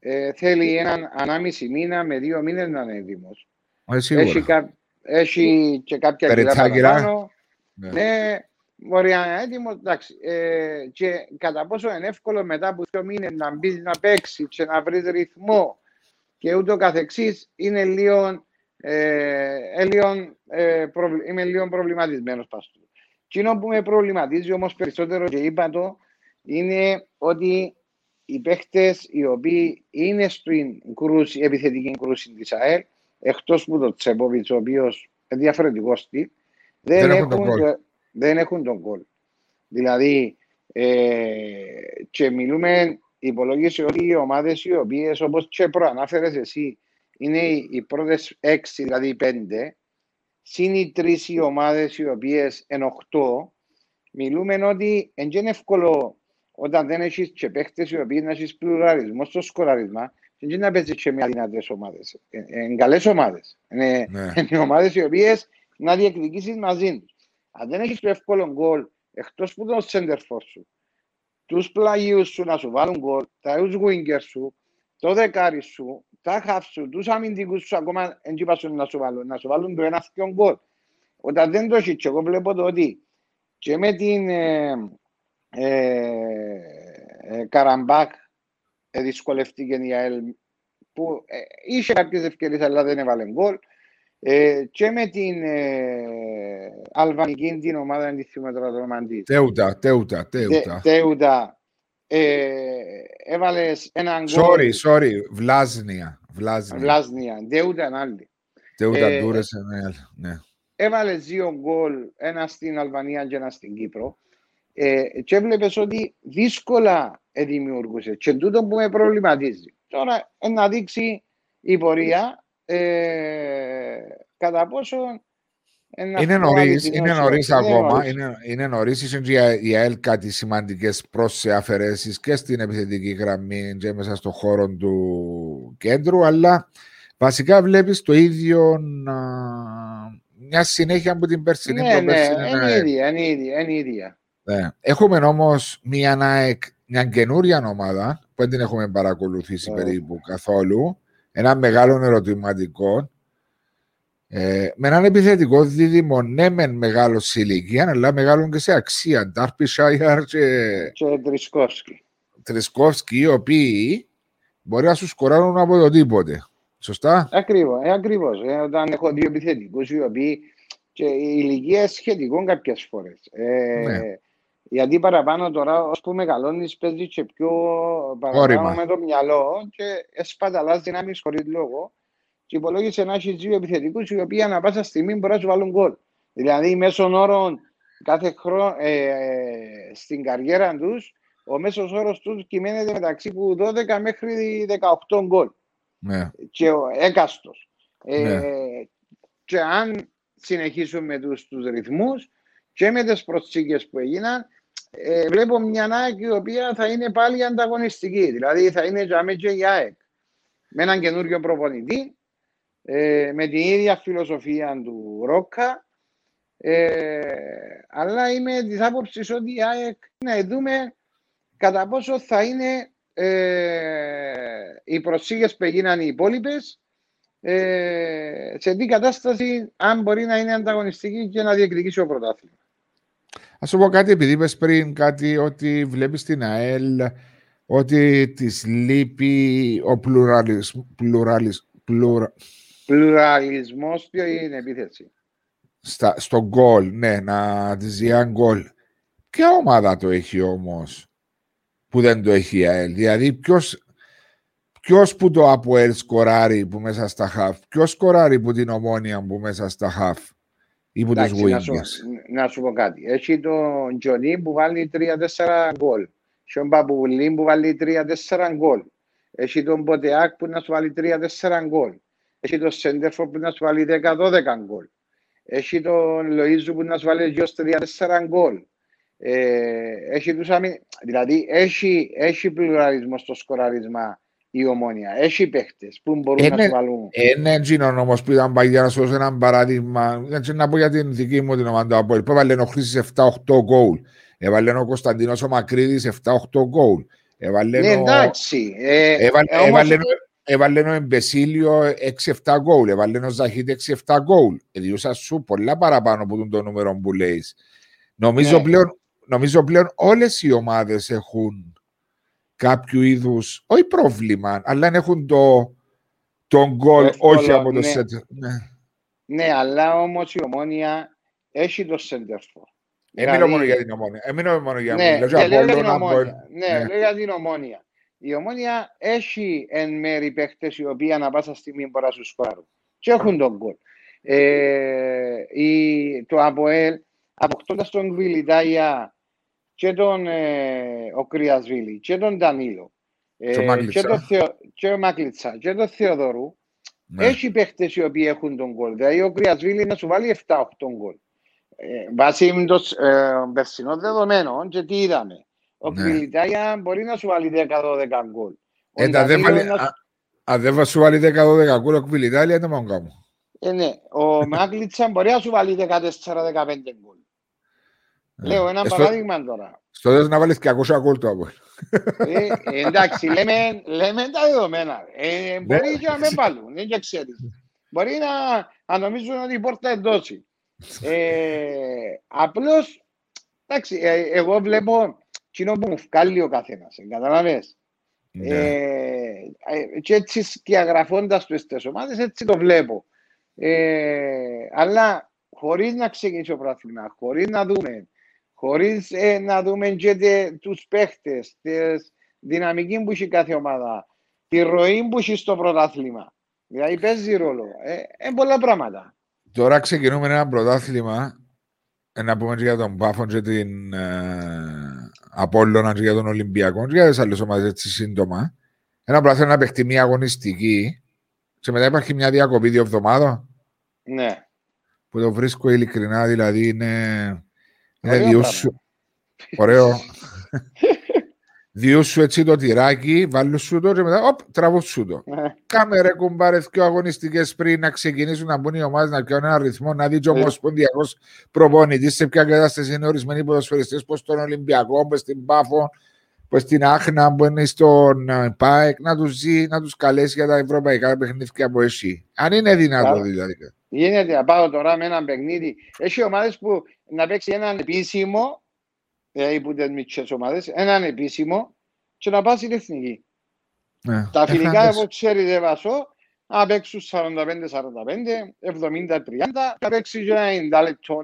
ε, θέλει έναν ανάμιση μήνα με δύο μήνες να είναι έτοιμος. Ε, σίγουρα. Έχει, κα, έχει και κάποια κιλά Περιτά κιλά. παραπάνω. Ναι. Ναι, μπορεί να είναι έτοιμος. Εντάξει. Ε, και κατά πόσο είναι εύκολο μετά από δύο μήνες να μπεις να παίξεις και να βρεις ρυθμό και ούτω καθεξής είναι λίγο, ε, ε, λίγο, ε, προβλη- είμαι λίγο προβληματισμένος παστού. Εκείνο που με προβληματίζει όμως περισσότερο και είπα το είναι ότι οι παίχτες οι οποίοι είναι στην κρούση, επιθετική κρούση της ΑΕΛ εκτός που το Τσεπόβιτς ο οποίος είναι διαφορετικός στυλ δεν, Δεν έχουν έχουν, τον γκολ. το- δεν έχουν τον γκολ. Δηλαδή, ε, και μιλούμε, υπολογίσε ότι οι ομάδες οι οποίες, όπως και προανάφερες εσύ, είναι οι, οι πρώτες έξι, δηλαδή οι πέντε, συν οι τρεις οι ομάδες οι οποίες είναι οχτώ, μιλούμε ότι δεν είναι εύκολο όταν δεν έχεις και παίχτες οι οποίοι να έχεις πλουραλισμό στο σκοράρισμα, δεν είναι να παίζεις και με αδυνατές ομάδες. Είναι καλές ομάδες. Είναι, Ναι. είναι ομάδες οι οποίες να διεκδικήσεις μαζί τους. Αν δεν έχεις το εύκολο γκολ, εκτός που τον center for σου, τους πλαγίους σου να σου βάλουν γκολ, τα τους winger σου, το δεκάρι σου, τα half σου, τους αμυντικούς σου ακόμα δεν είπασαν να σου βάλουν, να σου βάλουν το ένας πιο γκολ. Όταν δεν το έχεις, και εγώ βλέπω το ότι και με την ε, ε, ε, Καραμπάκ ε, δυσκολευτήκε η ΑΕΛ που ε, είχε κάποιες ευκαιρίες αλλά δεν έβαλε γκολ Ε, και με την ε, αλβανική την ομάδα, δεν τη θυμάμαι τώρα το όνομα της. Τέουτα, Τέουτα, Τέουτα. Τέουτα. Ε, έβαλες έναν γκολ. Sorry, sorry, Βλάσνια. Βλάσνια. Βλάσνια. Τέουτα είναι άλλη. Τέουτα ε, Ντούρες είναι ναι. Έβαλες δύο γκολ, ένα στην Αλβανία και ένα στην Κύπρο. Ε, και έβλεπες ότι δύσκολα δημιουργούσε. Και τούτο που με προβληματίζει. Τώρα να δείξει η πορεία ε, κατά πόσο είναι νωρίς είναι νωρίς ακόμα. Είναι, είναι νωρίς. Ήσουν και η ΑΕΛ κάτι σημαντικές πρόσσε αφαιρέσεις και στην επιθετική γραμμή και μέσα στον χώρο του κέντρου. Αλλά βασικά βλέπεις το ίδιο να... μια συνέχεια από την περσινή. Ναι, ναι, είναι ίδια. Είναι ίδια, είναι ίδια. Ναι. Έχουμε όμως μια, μια καινούρια ομάδα που δεν την έχουμε παρακολουθήσει περίπου καθόλου. Ένα μεγάλο ερωτηματικό ε, με έναν επιθετικό δίδυμο, ναι, μεν μεγάλος σε ηλικία, αλλά μεγάλο και σε αξία. Ντάρπι Σάιαρ και. και Τρισκόφσκι. Τρισκόφσκι, οι οποίοι μπορεί να σου σκοράρουν από το τίποτε. Σωστά; Ακριβώς. Ε, ακριβώς. Ε, όταν έχω δύο επιθετικούς, οι οποίοι και η ηλικία σχετικών κάποιες φορές. Ε, ναι. Γιατί παραπάνω τώρα, ώσπου μεγαλώνεις, παίζει και πιο παραπάνω με το μυαλό και σπαταλά δυνάμεις χωρίς λόγο και υπολόγισε να έχεις δύο επιθετικούς οι οποίοι ανά πάσα στιγμή μπορείς να σου βάλουν γκολ. Δηλαδή, μέσω όρο κάθε χρόνο ε, στην καριέρα τους, ο μέσος όρος τους κυμαίνεται μεταξύ που 12 μέχρι 18 γκολ. Ναι. Και ο έκαστος. Ε, ναι. Και αν συνεχίσουμε με τους, τους ρυθμούς και με τις προσθήκες που έγιναν, ε, βλέπω μια ΝΑΕΚ η οποία θα είναι πάλι ανταγωνιστική. Δηλαδή θα είναι για και η ΑΕΚ. Με έναν καινούριο προπονητή, ε, με την ίδια φιλοσοφία του Ρόκα. Ε, αλλά είμαι της άποψης ότι η ΑΕΚ να δούμε κατά πόσο θα είναι ε, οι προσήγε που έγιναν οι υπόλοιπες ε, σε τι κατάσταση αν μπορεί να είναι ανταγωνιστική και να διεκδικήσει ο πρωτάθλημα. Α σου πω κάτι, επειδή είπες πριν κάτι ότι βλέπεις την ΑΕΛ ότι της λείπει ο πλουραλισμό. Πλουραλισ, πλουρα, Πλουραλισμός στην επίθεση; Στα, στο γκολ, ναι, να τη ζητά γκολ. Ποια ομάδα το έχει όμως που δεν το έχει η ΑΕΛ; Δηλαδή, ποιος ποιος που το ΑΠΟΕΛ σκοράρει που μέσα στα χαφ, ποιος σκοράρει που την ομόνια που μέσα στα χαφ; Ή που τους να, σου, να σου πω κάτι. Έχει τον Τζονί που βάλει 3-4 γκολ. Έχει τον Παπουλή που βάλει 3-4 γκολ. Έχει τον Ποτεάκ που να σου βάλει 3-4 γκολ. Έχει τον Σέντερφο που να σου βάλει 10-12 γκολ. Έχει τον Λοΐζου που να σου βάλει 2-3-4 γκολ. Ε, έχει τους αμυ... Δηλαδή έχει, έχει πλουραλισμό στο σκοράρισμα η ομόνια. Έχει παίχτες που μπορούν είναι, να σου βάλουν. Είναι έτσι όμως που ήταν παγιά να σου δώσω ένα παράδειγμα. Έτσι να πω για την δική μου την ομάδα που έβαλε ο Χρήσης 7-8 γκολ. Έβαλε ο Κωνσταντίνος ο Μακρύδης 7-8 γκολ. Έβαλε ναι, εντάξει. Ε, έβαλε, ε, έβαλε, έβαλε ο Εμπεσίλιο 6-7 γκολ, έβαλε ο Ζαχίτ 6-7 γκολ. Διούσα σου πολλά παραπάνω από τον το νούμερο που λέει. Νομίζω, ναι. πλέον, νομίζω πλέον όλες οι ομάδες έχουν κάποιο είδους, όχι πρόβλημα, αλλά έχουν το, τον γκολ, όχι από το ναι. σετ. Ναι. ναι, αλλά όμως η ομόνια έχει το σέντερφορ. Έμεινε δηλαδή... μόνο για την ομόνια. Έμεινε μόνο για, ναι, λέω για την ομόνια. Ναι, λέω για την ομόνια. Η ομόνια έχει εν μέρη παίχτες οι οποίοι ανά πάσα στιγμή μπορεί να σου σκάρουν. Και έχουν τον γκολ. Ε, η, το ΑΠΟΕΛ αποκτώντας τον Γβιλιτάια και τον ε, ο Κρυασβίλη και τον Ντανίλο ε, και, τον Θεο, και ο Μακλιτσά και τον Θεοδωρού ναι. έχει παίχτες οι οποίοι έχουν τον γκολ. Δηλαδή ο Κρυασβίλη να σου βάλει 7-8 γκολ. Ε, βάσει των ε, περσινών δεδομένων και τι είδαμε. Ο ναι. Κβιλιτάγια μπορεί να σου βάλει 10-12 γκολ. Ε, αν δεν σου βάλει 10-12 γκολ ο Κβιλιτάγια είναι μόνο μου. Ε, ναι. Ο Μάγκλιτσα μπορεί να σου βάλει 14-15 γκολ. Ναι. Λέω ένα παράδειγμα τώρα. Στο τέλος να βάλεις και 200 γκολ το από. Ε, εντάξει, λέμε, λέμε τα δεδομένα. Ε, ναι. μπορεί και να με βάλουν, δεν ξέρεις. Μπορεί να, να νομίζουν ότι η πόρτα εντώσει. Ε, απλώς, εντάξει, ε, εγώ βλέπω κοινό που μου βγάλει ο καθένας, καταλαβες. Ναι. Ε, και έτσι διαγραφώντας του στις ομάδες, έτσι το βλέπω. Ε, αλλά χωρίς να ξεκινήσει ο πρωτάθλημα, χωρίς να δούμε, χωρίς ε, να δούμε και τους παίχτες, τη δυναμική που έχει κάθε ομάδα, τη ροή που έχει στο πρωτάθλημα. Δηλαδή παίζει ρόλο. Ε, ε, πολλά πράγματα. Τώρα ξεκινούμε ένα πρωτάθλημα. Ε, να πούμε για τον Πάφον και την ε, Απόλλωνα και για τον Ολυμπιακό και για τις άλλες ομάδες έτσι σύντομα. Ένα πρωτάθλημα να παιχτεί μια αγωνιστική και μετά υπάρχει μια διακοπή δύο εβδομάδων. Ναι. Που το βρίσκω ειλικρινά, δηλαδή είναι... Είναι διούσου. Ωραίο. Διού σου έτσι το τυράκι, βάλου σου το και μετά, οπ, τραβού σου το. Ναι. Κάμε ρε κουμπάρες και αγωνιστικές πριν να ξεκινήσουν να μπουν οι ομάδες να πιάνουν ένα ρυθμό, να δει και ο ναι. Ομοσπονδιακός προπονητής σε ποια κατάσταση είναι ορισμένοι ποδοσφαιριστές, πώς στον Ολυμπιακό, πώ στην Πάφο, πώ στην Άχνα, που είναι στον ε, ΠΑΕΚ, να τους ζει, να τους καλέσει για τα ευρωπαϊκά παιχνίδια από εσύ. Αν είναι δυνατό δηλαδή. Γίνεται να πάω τώρα με ένα παιχνίδι. Έχει ομάδες που να παίξει έναν επίσημο δηλαδή που ήταν μικρές ομάδες, έναν επίσημο και να πάει στην εθνική. Ναι. Τα φιλικά, εγώ ξέρετε, Βασό, να παίξουν 45-45, 70-30, να παίξει και ένα 90 λεπτό,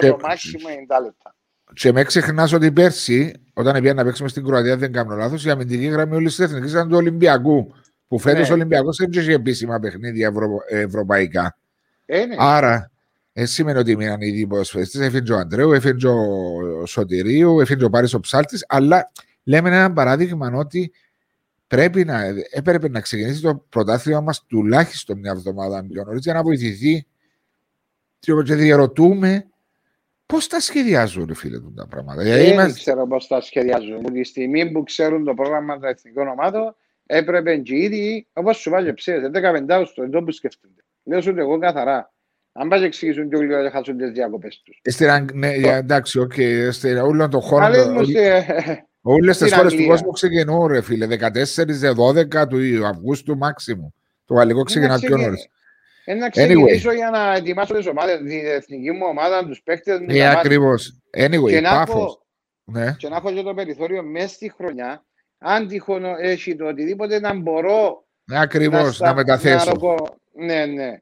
το μάξιμο 90 λεπτά. Και με ξεχνάς ότι πέρσι, όταν πήγα να παίξουμε στην Κροατία, δεν κάνω λάθος, η αμυντική γραμμή όλης της εθνικής ήταν του Ολυμπιακού. Που φέτος ναι. ο Ολυμπιακός δεν έχει επίσημα παιχνίδια ευρω... ευρωπαϊκά. Ε, ναι. Άρα δεν σημαίνει ότι μείναν οι δύο ποδοσφαιριστές. Έφυγε ο Αντρέου, έφυγε ο Σωτηρίου, έφυγε ο Πάρης ο Ψάλτης, αλλά λέμε ένα παράδειγμα ότι πρέπει να, έπρεπε να ξεκινήσει το πρωτάθλημα μας τουλάχιστον μια εβδομάδα πιο νωρίς για να βοηθηθεί. Και διαρωτούμε πώς τα σχεδιάζουν, φίλε, τα πράγματα. Δεν είμαστε... ξέρω πώς τα σχεδιάζουν. Τη στιγμή που ξέρουν το πρόγραμμα των εθνικών ομάδων, έπρεπε και ήδη, όπως σου βάλει ψεύδε, 15 στο εντό που σκέφτονται. Λέω σου εγώ καθαρά. Αν πας εξηγήσουν και όλοι να χάσουν τις διακοπές τους. Στην, ναι, εντάξει, οκ. Στην όλων των χώρων... Όλες τις χώρες του κόσμου ξεκινούν, ρε φίλε. 14-12 του Αυγούστου μάξιμου. Το γαλλικό ξεκινά πιο νωρίς. Ένα ξεκινήσω anyway. για να ετοιμάσω τις ομάδες, την εθνική μου ομάδα, τους παίκτες μου. Ναι, ακριβώς. Anyway, και πάφος. Ναι. Και να έχω και το περιθώριο μέσα στη χρονιά, αν τυχόν έχει το οτιδήποτε, να μπορώ ναι, ακριβώς, να, να μεταθέσω. Να ναι, ναι.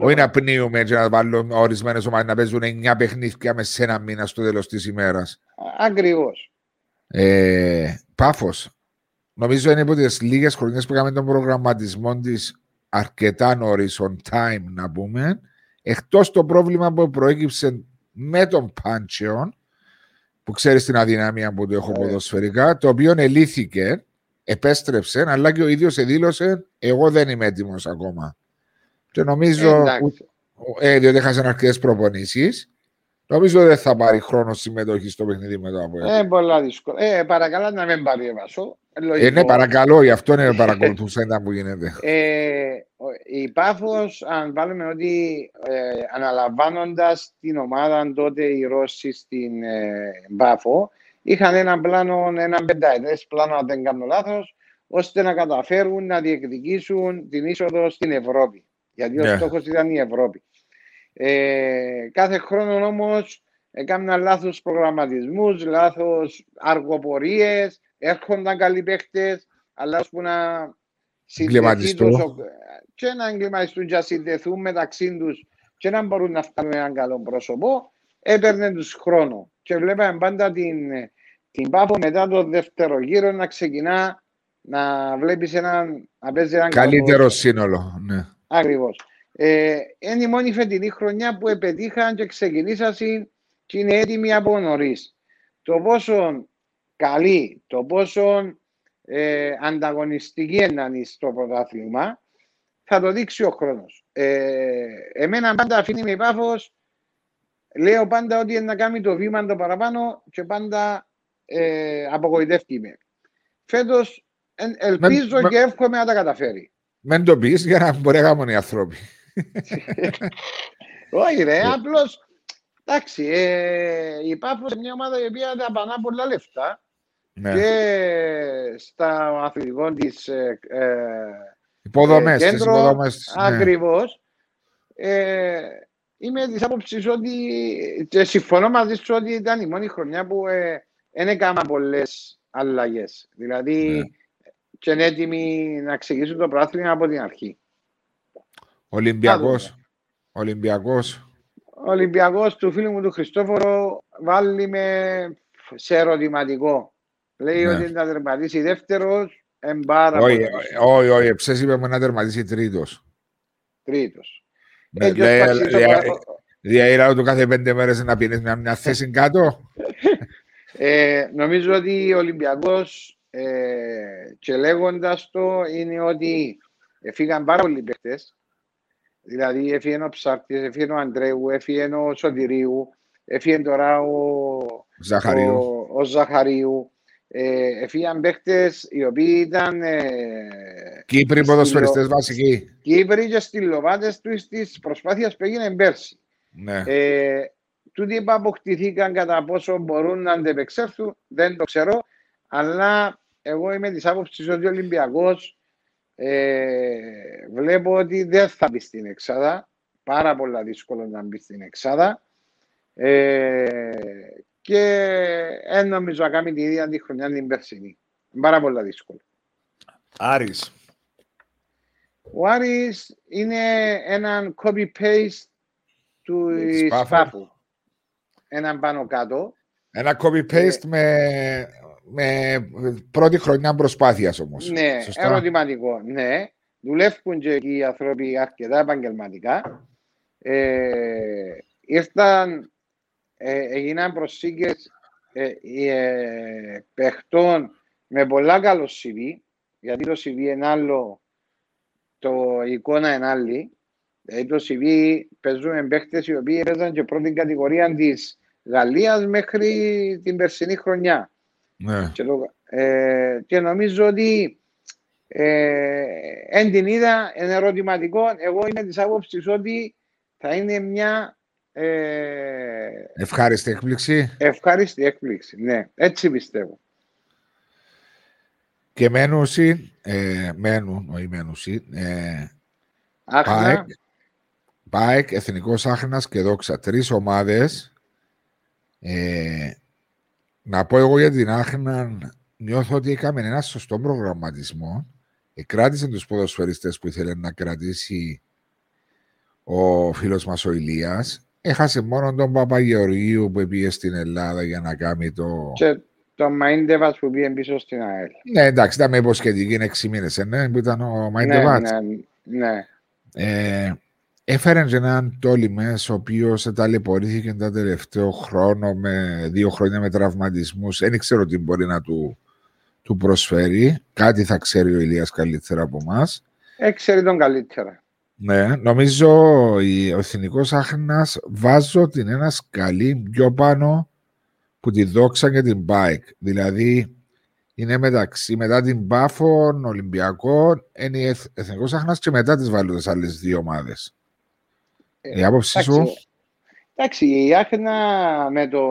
Όχι να πνίουμε και να βάλουμε ορισμένες ομάδες να παίζουν 9 παιχνίδια μες σε ένα μήνα στο τέλος της ημέρας. Ακριβώς. Ε, Πάφος. Νομίζω είναι από τις λίγες χρονιές που είχαμε τον προγραμματισμό της αρκετά νωρίς on time, να πούμε. Εκτός το πρόβλημα που προέκυψε με τον Πάντσεον, που ξέρεις την αδυναμία που του έχω ε. ποδοσφαιρικά, το οποίο ελήθηκε, επέστρεψε, αλλά και ο ίδιος δήλωσε: Εγώ δεν είμαι έτοιμος ακόμα. Και νομίζω. Ε, διότι έχασαν αρκετές προπονήσεις. Νομίζω δεν θα πάρει χρόνο συμμετοχή στο παιχνίδι με το Αποέλ. Ε, πολλά δύσκολο. Ε, παρακαλώ να μην πάρει εβασό. Ε, ναι, παρακαλώ, γι' αυτό είναι παρακολουθούσα ήταν που γίνεται. Ε, η Πάφος, αν βάλουμε ότι ε, αναλαμβάνοντας την ομάδα τότε οι Ρώσοι στην ε, Πάφο, είχαν έναν πλάνο, έναν πενταετές πλάνο, αν δεν κάνω λάθος, ώστε να καταφέρουν να διεκδικήσουν την είσοδο στην Ευρώπη. Γιατί ο yeah. Ναι. στόχος ήταν η Ευρώπη. Ε, κάθε χρόνο όμως έκαναν λάθος προγραμματισμούς, λάθος αργοπορίες, έρχονταν καλοί παίχτε, αλλά που να συνδεθούν και να εγκληματιστούν και να συνδεθούν μεταξύ τους και να μπορούν να φτάνουν έναν καλό πρόσωπο, έπαιρνε τους χρόνο. Και βλέπαμε πάντα την, την Πάπο μετά το δεύτερο γύρο να ξεκινά να βλέπεις έναν, να παίζει έναν καλύτερο σύνολο. Ναι. Ακριβώς. Ε, είναι η μόνη φετινή χρονιά που επετύχαν και ξεκινήσαν και είναι έτοιμοι από νωρίς. Το πόσο καλή, το πόσο ε, ανταγωνιστική είναι στο πρωτάθλημα, θα το δείξει ο χρόνος. Ε, εμένα πάντα αφήνει με πάφος, λέω πάντα ότι είναι να κάνει το βήμα το παραπάνω και πάντα ε, απογοητεύει με. Φέτος ελπίζω με, και εύχομαι να τα καταφέρει. Μεν το πεις για να μπορεί να κάνουν οι άνθρωποι. Όχι ρε, απλώς εντάξει, ε, υπάρχει σε μια ομάδα η οποία δαπανά πολλά λεφτά ναι. και στα αθλητικό της ε, ε υποδομές, κέντρο, υποδομές, ναι. ακριβώς. Ε, είμαι της άποψης ότι και συμφωνώ μαζί σου ότι ήταν η μόνη χρονιά που ε, δεν έκανα πολλές αλλαγές. Δηλαδή, ναι και είναι έτοιμοι να ξεκινήσουν το πρόθυμα από την αρχή. Ολυμπιακός. Ολυμπιακός. Ολυμπιακός του φίλου μου του Χριστόφορο βάλει με σε ερωτηματικό. Λέει Ναι. ότι να τερματίσει δεύτερος, εμπάρα Όχι, όχι, όχι. Εψές είπε μου να τερματίσει τρίτος. τρίτος. Ναι, Ε, και λέει- ως παξί- λέει- Δηλαδή, του κάθε πέντε μέρες να πίνεις μια, μια θέση κάτω. Ε, νομίζω ότι ο Ολυμπιακός ε, και λέγοντας το είναι ότι φύγαν πάρα πολλοί παίχτες. Δηλαδή έφυγε ο Ψάρτης, έφυγε ο Αντρέου, έφυγε ο Σωτηρίου, έφυγε τώρα ο, Ζαχαρίου. ο, ο Ζαχαρίου. Ε, έφυγαν παίχτες οι οποίοι ήταν ε, Κύπροι ποδοσφαιριστές βασικοί. Κύπροι και στυλοβάτες του της προσπάθειας που έγινε πέρσι. Ναι. Ε, τούτοι που αποκτηθήκαν κατά πόσο μπορούν να αντεπεξέλθουν δεν το ξέρω αλλά εγώ είμαι της άποψης ότι ο Ολυμπιακός ε, βλέπω ότι δεν θα μπει στην εξάδα πάρα πολλά δύσκολο να μπει στην εξάδα ε, και δεν νομίζω να κάνει την ίδια τη χρονιά την περσινή πάρα πολλά δύσκολο Άρης. ο Άρης είναι έναν copy-paste του Σπάφου. Σπάφου. Έναν πάνω κάτω. Ένα copy-paste με, με πρώτη χρονιά προσπάθειας όμως. Ναι, Σωστά. ερωτηματικό. Ναι. Δουλεύουν και εκεί οι άνθρωποι αρκετά επαγγελματικά. Ε, ήρθαν, ε, έγιναν προσήκες ε, ε, παιχτών με πολλά καλό CV, γιατί το CV είναι άλλο, το η εικόνα είναι άλλη. Δηλαδή το CV παίζουν παίχτες οι οποίοι έπαιζαν και πρώτη κατηγορία της Γαλλίας μέχρι την περσινή χρονιά. Ναι. Και, το- ε, και νομίζω ότι ε, εν την είδα, είναι ερωτηματικό. Εγώ είμαι της άποψης ότι θα είναι μια ε, Ευχάριστη έκπληξη. ευχάριστη έκπληξη. Ναι, έτσι πιστεύω. Και μένουσι, ε, μένουν, όχι μένουσι, ε, Άχνα, ΠΑΕΚ, ΠΑΕΚ, Εθνικός Άχνας και Δόξα. Τρεις ομάδες. Ε, να πω εγώ για την Άχνα, νιώθω ότι έκαμε ένα σωστό προγραμματισμό. Εκράτησε τους ποδοσφαιριστές που ήθελε να κρατήσει ο φίλος μας ο Ηλίας. Έχασε μόνο τον Παπαγεωργίου που πήγε στην Ελλάδα για να κάνει το... και το Μαϊντεβας που πήγε πίσω στην ΑΕΛ. Ναι, εντάξει, ήταν με υποσχετική είναι 6 μήνες, ε, ναι, που ήταν ο Ναι, Μαϊντεβάτς. ναι, ναι. Ε, έφερε και έναν Τόλιμες ο οποίος ταλαιπωρήθηκε τα τελευταίο χρόνο με δύο χρόνια με τραυματισμούς. Δεν ξέρω τι μπορεί να του, του προσφέρει. Κάτι θα ξέρει ο Ηλίας καλύτερα από εμάς. Έξερε τον καλύτερα. Ναι, νομίζω η- ο Εθνικός Άχνας βάζω την ένα σκαλί πιο πάνω που τη δόξα και την bike. Δηλαδή είναι μεταξύ, μετά την Πάφων, Ολυμπιακών, είναι η Εθ- Εθνικός Άχνας και μετά τις βάλω τις άλλες δύο ομάδες. Ε, Η άποψη σου; εντάξει, Εντάξει, η Άχνα με το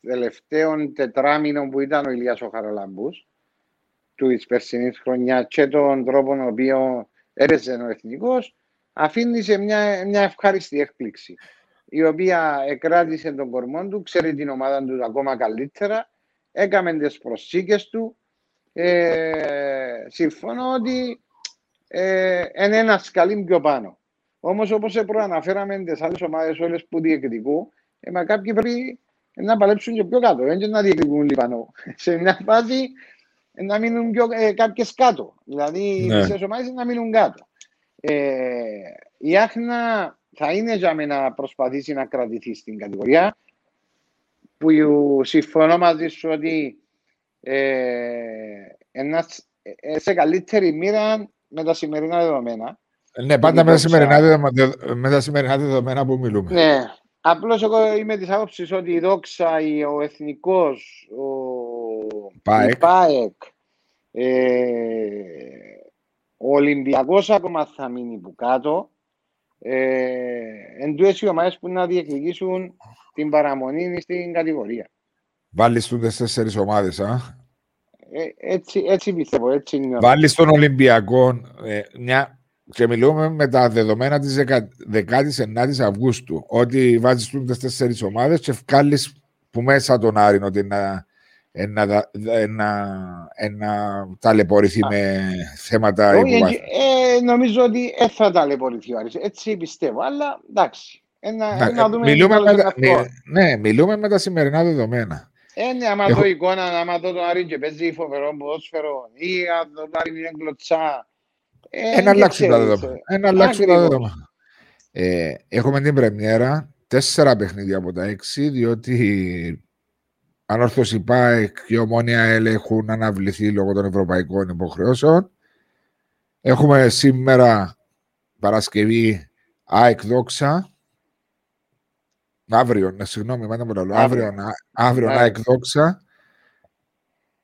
τελευταίο τετράμινο που ήταν ο Ηλίας ο Χαραλαμπούς του της περσινής χρονιάς και τον τρόπο ο οποίο έπαιζε ο Εθνικός αφήνει σε μια, μια ευχάριστη έκπληξη η οποία εκράτησε τον κορμό του, ξέρει την ομάδα του ακόμα καλύτερα, έκαμε τις προσήκες του. Ε, συμφωνώ ότι ε, είναι ένας σκαλί πιο πάνω. Όμως όπως προαναφέραμε τις άλλες ομάδες όλες που διεκδικούν, ε, μα κάποιοι πρέπει να παλέψουν και πιο κάτω, δεν και να διεκδικούν λιπανό. Σε μια φάση ε, να μείνουν πιο, ε, κάποιες κάτω. Δηλαδή οι Ναι. μισές ομάδες να μείνουν κάτω. Ε, η Άχνα θα είναι για μένα να προσπαθήσει να κρατηθεί στην κατηγορία που συμφωνώ μαζί σου ότι ε, ένας, ε, σε καλύτερη μοίρα με τα σημερινά δεδομένα. Ναι, πάντα με τα, δόξα. σημερινά, δεδο- με τα σημερινά δεδομένα που μιλούμε. Ναι. Απλώς εγώ είμαι της άποψης ότι η Δόξα, η- ο Εθνικός, ο ΠΑΕΚ. η ΠΑΕΚ, ε, ο Ολυμπιακός ακόμα θα μείνει που κάτω. Ε, εν τούτες οι ομάδες που να διεκδικήσουν την παραμονή στην κατηγορία. Βάλεις τους τις τέσσερις ομάδες, α; Ε, έτσι, έτσι πιστεύω, έτσι είναι. Βάλεις τον Ολυμπιακό ε, μια... και μιλούμε με τα δεδομένα της 19ης Αυγούστου ότι βάζεις του τις τέσσερις ομάδες και βγάλεις που μέσα τον Άρη ότι να, ένα, ένα, ένα ταλαιπωρηθεί με θέματα Όχι, υποβάθμισης. ε, νομίζω ότι δεν θα ταλαιπωρηθεί ο Άρης. Έτσι πιστεύω, αλλά εντάξει. Ένα, Να- να δούμε μιλούμε, τι με άλλο τα, είναι αυτό. μι- ναι, μιλούμε με τα σημερινά δεδομένα. Ε, ναι, άμα Έχω- δω εικόνα, άμα δω τον Άρη και παίζει φοβερό ποδόσφαιρο ή αν τον Άρη είναι γκλωτσά. Ε, Ένα δεν αλλάξουν τα ξέρεις, δεδομένα. ε. Ένα αλλάξουν τα Ακριβώς. δεδομένα. Ε, έχουμε την πρεμιέρα, τέσσερα παιχνίδια από τα έξι, διότι ανόρθωση ΠΑΕΚ και ομόνια ΕΛ έχουν αναβληθεί λόγω των ευρωπαϊκών υποχρεώσεων. Έχουμε σήμερα Παρασκευή ΑΕΚ Δόξα. Αύριο, ναι, συγγνώμη, μάνα μου λέω. Αύριο. Αύριο, α- αύριο Ναι. ΑΕΚ Δόξα.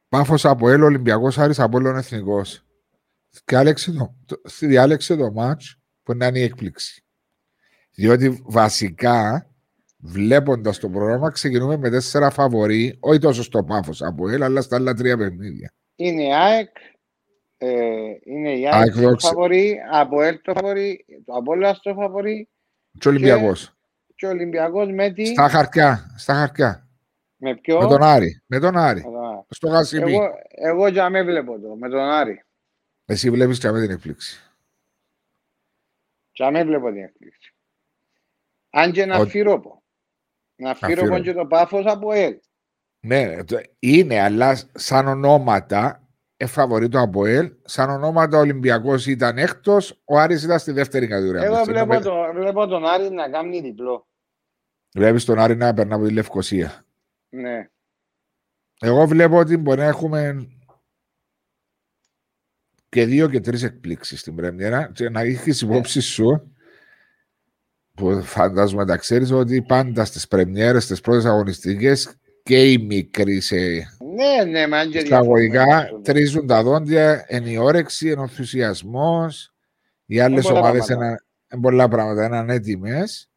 Πάφος από ΕΛ, Ολυμπιακός Άρης από Έλλον Εθνικός. Διάλεξε το, το, στη διάλεξε το μάτς που να είναι η έκπληξη. Διότι βασικά, βλέποντας το πρόγραμμα, ξεκινούμε με τέσσερα φαβορή, όχι τόσο στο πάφο από ΕΛ, αλλά στα άλλα τρία παιχνίδια. Είναι η ΑΕΚ, ε, είναι η ΑΕΚ ΑΕΚ το δόξα. φαβορή, από ΕΛ το φαβορή, το Απόλλωνας το φαβορή Και ο Ολυμπιακός. και ο Ολυμπιακός με τι, Στα χαρτιά. Στα χαρτιά. με ποιο; Με τον Άρη. Με τον Άρη. Με τον Άρη. Στο Γασιμπή. Εγώ, εγώ για με βλέπω το, με τον Άρη. Εσύ βλέπεις και με την εκπλήξη. Για με βλέπω την εκπλήξη. Αν και να Ο- φύρω πω. Να φύρω πω Αφήρω. και το πάφος από ΕΛ. Ναι, το- είναι, αλλά σαν ονόματα εφαβορεί το ΑΠΟΕΛ. Σαν ονόματα ο Ολυμπιακός ήταν έκτος, ο Άρης ήταν στη δεύτερη κατηγορία. Εγώ Ενώ βλέπω, με- το, βλέπω τον Άρη να κάνει διπλό. Βλέπεις τον Άρη να περνά από τη Λευκοσία. Ναι. Εγώ βλέπω ότι μπορεί να έχουμε και δύο και τρεις εκπλήξεις στην Πρέμιερα και να έχεις υπόψη σου που φαντάζομαι τα ξέρεις ότι πάντα στις Πρεμιέρες, στις πρώτες αγωνιστικές και οι μικροί σε Ναι, ναι, μα αν και εισαγωγικά διαφορετικό. τρίζουν τα δόντια, είναι η όρεξη, είναι ο ενθουσιασμός, οι άλλες πολλά ομάδες πράγματα. είναι, είναι πολλά πράγματα, είναι έτοιμες.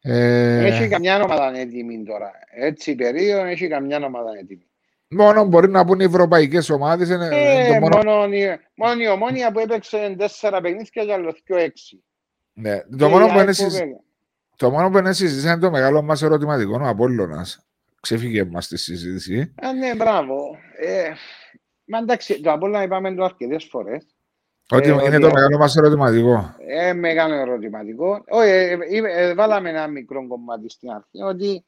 Ε, Έχει καμιά ομάδα έτοιμη τώρα. Έτσι περίοδο έχει καμιά ομάδα έτοιμη. Μόνο μπορεί να πούν οι ευρωπαϊκές ομάδες είναι Ε, το μόνο μόνο, η- μόνο η ομόνια που έπαιξε τέσσερα παιχνίδια και άλλο πιο έξι. Ναι, Και το η μόνο, που ΑΕΚ είναι συζ- έπαιξε- το μόνο που είναι συζήτηση είναι το μεγάλο μας ερωτηματικό, ο Απόλλωνας. Ξέφυγε μας στη συζήτηση. Α, ναι, μπράβο. Ε, μα εντάξει, το Απόλλωνα είπαμε το αρκετές φορές. Ότι Ε, είναι ότι- το μεγάλο μας ερωτηματικό. Ε, μεγάλο ερωτηματικό. Όχι, ε, ε, ε, βάλαμε ένα μικρό κομμάτι στην αρχή ότι ε,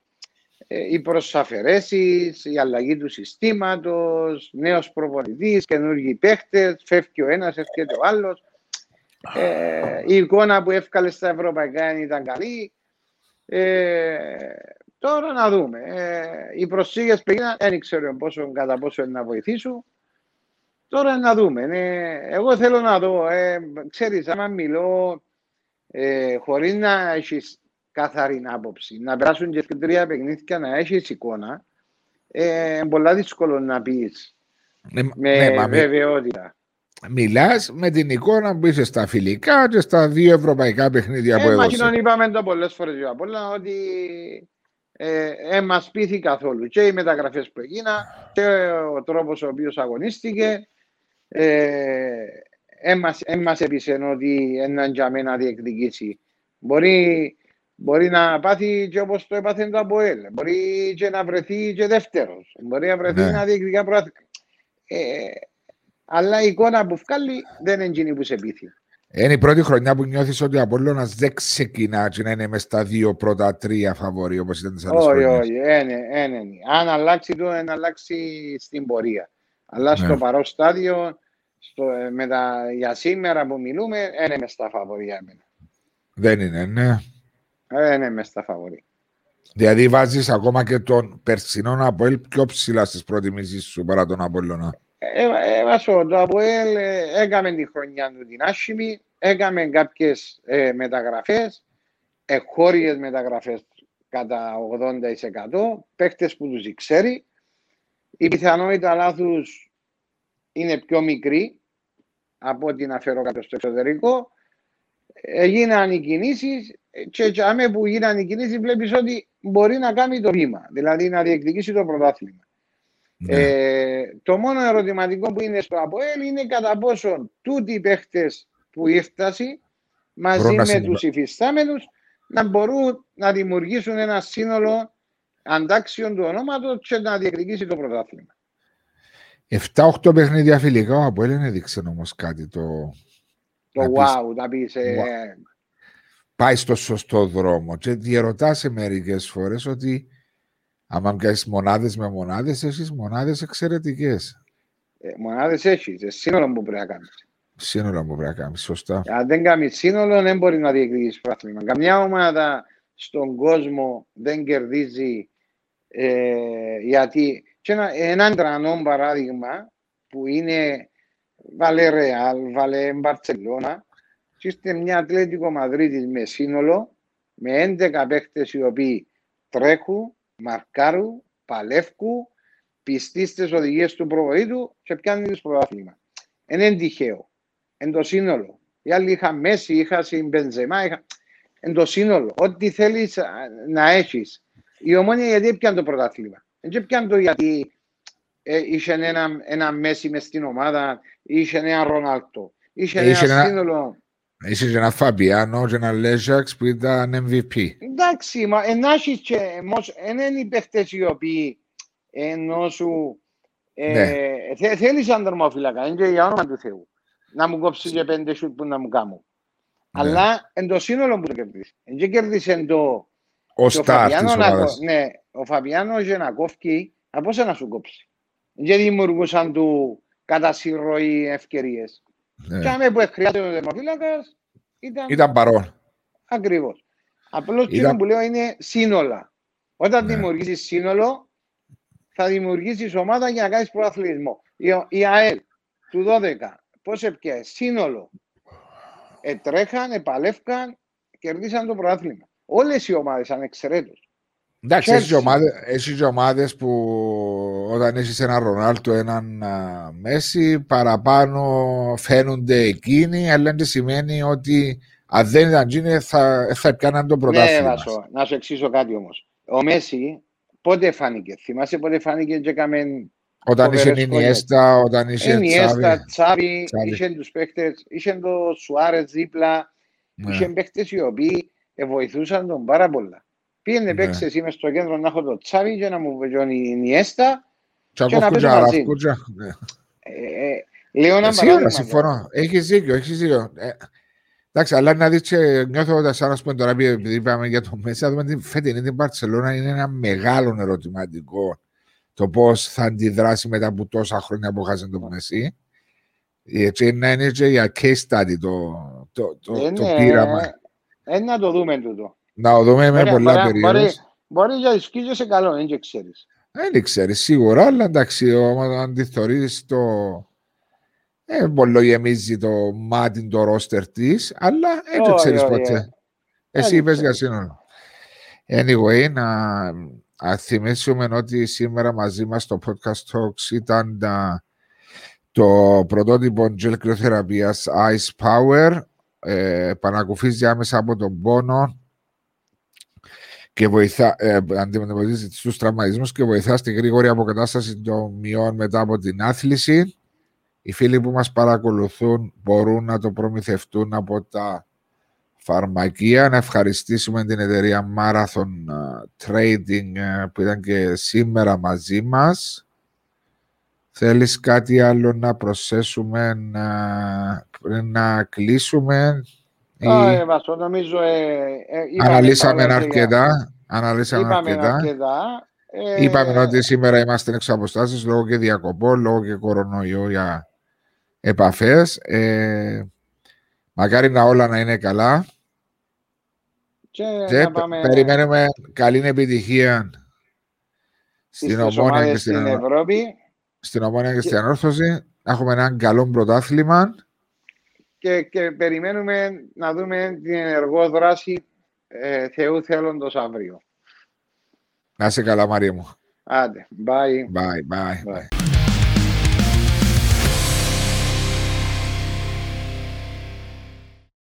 οι προσαφαιρέσεις, η αλλαγή του συστήματος, νέος προπονητής, καινούργιοι παίχτες, φεύγει ο ένας, έρχεται ο άλλος. Ε, η εικόνα που εύκαλε στα ευρωπαϊκά δεν ήταν καλή. Ε, τώρα να δούμε. Ε, οι προσήγες που έγιναν, δεν ξέρω πόσο, κατά πόσο είναι να βοηθήσουν. Τώρα να δούμε. Ναι. Εγώ θέλω να δω. Ε, ξέρεις, άμα μιλώ ε, χωρίς να έχεις καθαρή άποψη, να περάσουν και τρία παιχνίδια να έχεις εικόνα, ε, είναι πολλά δύσκολο να πεις Ναι, με ναι, μα μι- βεβαιότητα. μιλάς με την εικόνα που είσαι στα φιλικά και στα δύο ευρωπαϊκά παιχνίδια που Ε, μα έδωσε. κοινών είπαμε το πολλές φορές για πολλά ότι ε, ε, μας πείθει καθόλου και οι μεταγραφές που έγιναν και ο τρόπος ο οποίος αγωνίστηκε ε, έμας, έμας έπεισε ότι έναν για μένα διεκδικήσει. Μπορεί, μπορεί να πάθει και όπως το έπαθε το Αποέλ. Μπορεί και να βρεθεί και δεύτερος. Μπορεί να βρεθεί Ναι. να διεκδικά πρόθυμα. Ε, αλλά η εικόνα που βγάλει δεν είναι εκείνη που σε πείθει. Είναι η πρώτη χρονιά που νιώθεις ότι ο Απόλλωνας δεν ξεκινά και να είναι μες στα δύο πρώτα τρία φαβορή όπως ήταν τις άλλες Όχι, χρονιές. όχι, είναι, είναι. Αν αλλάξει το, να αλλάξει στην πορεία. Αλλά στο Ναι. παρόν στάδιο, στο, ε, με τα, για σήμερα που μιλούμε, είναι μες στα φαβορή για μένα. Δεν είναι, ναι. Ε, Είναι μες στα φαβορή. Δηλαδή βάζεις ακόμα και τον περσινό Αποέλ πιο ψηλά στις προτιμήσεις σου παρά τον Απόλλωνα. Ε, ε, Βάσο, το ΑΠΟΕΛ ε, έκαμε τη χρονιά του την άσχημη, έκαμε κάποιες ε, μεταγραφές, εγχώριες μεταγραφές κατά 80%, παίχτες που τους ξέρει. Η πιθανότητα λάθους είναι πιο μικρή από ό,τι να φέρω κάτω στο εξωτερικό. Έγιναν οι κινήσεις και για που γίνανε οι κινήσεις βλέπεις ότι μπορεί να κάνει το βήμα, δηλαδή να διεκδικήσει το πρωτάθλημα. Ναι. Ε, το μόνο ερωτηματικό που είναι στο ΑΠΟΕΛ είναι κατά πόσο τούτοι οι παίχτες που ήρθασαν μαζί Μπορούν να με συνδυα- τους υφιστάμενους να μπορούν να δημιουργήσουν ένα σύνολο αντάξιον του ονόματος και να διεκδικήσει το πρωτάθλημα. 7-8 παιχνίδια φιλικά ο Αποέλ δεν έδειξε όμως κάτι το. Το να πεις- wow, να πεις. Wow. Πάει στο σωστό δρόμο. Και διαρωτάς σε μερικές φορές ότι άμα κάνει μονάδες με μονάδες, έχει μονάδες εξαιρετικές. Μονάδες έχεις. Σε σύνολο που πρέπει να κάνεις. Σύνορα που πρέπει να κάνεις. Σωστά. Αν δεν κάνεις σύνολο, δεν μπορείς να διεκδικήσεις πρωτάθλημα. Καμιά ομάδα στον κόσμο δεν κερδίζει ε, γιατί. Και ένα, έναν τρανό παράδειγμα που είναι βάλε Ρεάλ, βάλε Μπαρτσελώνα, και είστε μια Ατλέτικο Μαδρίτης με σύνολο, με 11 παίχτες οι οποίοι τρέχουν, μαρκάρουν, παλεύκουν, πιστοί στις οδηγίες του προβοήτου και πιάνουν το πρωτάθλημα. Δεν είναι τυχαίο. Εν το σύνολο. Οι άλλοι είχαν Μέση, είχαν Μπενζεμά, είχαν... Εν το σύνολο. Ό,τι θέλεις α, να έχεις. Η ομόνια γιατί έπιανε το πρωτάθλημα. Δεν πιάνε το γιατί ε, είχε ένα, ένα Μέση μες στην ομάδα, είχε ένα Ρονάλτο, είχε Είχε ένα ένα- σύνολο. Είσαι και ένα Φαμπιάνο και ένα Λέζαξ που ήταν MVP. Εντάξει, μα ενάχεις και μος, εν είναι οι παίχτες οι οποίοι ενώ σου ε, Ναι. θε, θέλεις έναν τερματοφύλακα, είναι και για όνομα του Θεού. Να μου κόψεις και πέντε σουτ που να μου κάνω. Ναι. Αλλά εν το σύνολο που το κερδίσεις. Εν και κέρδισε το, Ο και Σταρ της να, ομάδας. κο- ναι, ο Φαβιάνο για να κόφει, από πόσα να σου κόψει. Και δημιουργούσαν του κατά συρροή ευκαιρίες. Ναι. Και άμε που χρειάζεται ο τερματοφύλακας ήταν Ήταν παρόν. Ακριβώς. Απλώς Είδα- αυτό που λέω είναι σύνολα. Όταν Ναι. δημιουργήσεις σύνολο, θα δημιουργήσεις ομάδα για να κάνεις προαθλητισμό. Η, η ΑΕΛ του 12, πώς έπιασε; Σύνολο. Ετρέχαν, επαλεύκαν, κερδίσαν το πρωτάθλημα. Όλες οι ομάδες ανεξαιρέτως. Εντάξει, Chelsea. έχεις και ομάδες, έχεις και ομάδες που όταν έχεις έναν Ρονάλτο, έναν α, Μέση, παραπάνω φαίνονται εκείνοι, αλλά δεν σημαίνει ότι αν δεν ήταν εκείνοι θα, θα πιάναν το Ναι, πρωτάθλημα. Βάσο, να σου εξήσω κάτι όμως. Ο Μέση πότε φάνηκε. Θυμάσαι πότε φάνηκε και έκαμε Όταν είσαι φοβερές Ινιέστα, όταν είσαι Ενιέστα, Τσάβη. Τσάβη, Τσάβη. είχε τους παίχτες, είχε το Σουάρες δίπλα, Ναι. είχε παίχτες οι οποίοι ε, βοηθούσαν τον πάρα πολλά. Πήγαινε Ναι. παίξες εσύ μες στο κέντρο να έχω το Τσάβη και να μου βεβαιώνει η Ινιέστα. Τσακόφκου να παίζω και μαζί. Αράφκουτζα. Ναι. Ε, ε, λέω ένα Ε, Σίγουρα παράδειγμα. συμφωνώ. Έχεις δίκιο, έχεις δίκιο. Ε, εντάξει, αλλά να δεις και νιώθω ότι σαν να πούμε τώρα επειδή είπαμε για το Μέση, να δούμε την φετινή την Παρσελόνα είναι ένα μεγάλο ερωτηματικό το πώς θα αντιδράσει μετά από τόσα χρόνια που χάσαν το Μέση. Έτσι να είναι και για case study το, το, το, Ε, το ναι, πείραμα. ε, να το δούμε τούτο. Να το δούμε με Μπορεί- πολλά μπορεί- περίοδους. Μπορεί, μπορεί για ισχύει σε καλό, δεν και ξέρεις. Δεν ξέρεις σίγουρα, αλλά εντάξει, ο- αν τη θεωρείς το. Ε, πολύ γεμίζει το μάτι το ρόστερ της, αλλά δεν το Όχι, ξέρεις όχι, ποτέ. ε. Εσύ Δεν είπες για ξέρεις. σύνολο. Anyway, να να θυμίσουμε ότι σήμερα μαζί μας στο Podcast Talks ήταν τα- το πρωτότυπο gel κρυοθεραπείας Ice Power ε, πανακουφίζει άμεσα από τον πόνο και βοηθά, ε, αντιμετωπίζει τους τραυματισμούς και βοηθά στη γρήγορη αποκατάσταση των μειών μετά από την άθληση. Οι φίλοι που μας παρακολουθούν μπορούν να το προμηθευτούν από τα φαρμακεία. Να ευχαριστήσουμε την εταιρεία Marathon ε, Trading ε, που ήταν και σήμερα μαζί μας. Θέλεις κάτι άλλο να προσθέσουμε να, πριν να κλείσουμε; Ή Α, Βάσο, νομίζω ε, ε, είπαμε αναλύσαμε πολλά και για- αρκετά. Αναλύσαμε Είπαμε αρκετά. αρκετά. Ε, Είπαμε ότι σήμερα είμαστε εξ αποστάσεις λόγω και διακοπών, λόγω και κορονοϊού για επαφές. Ε, μακάρι να όλα να είναι καλά. και Και να πάμε περιμένουμε καλή επιτυχία στην στις Ομόνια και ομάδες στην, στην Ανο- Ευρώπη στην Ομόνια και στην Ανόρθωση. Να έχουμε έναν καλό πρωτάθλημα. Και, και περιμένουμε να δούμε την ενεργό δράση ε, Θεού θέλοντος αύριο. Να είσαι καλά, Μαρία μου. Άντε, bye. Bye, bye. bye.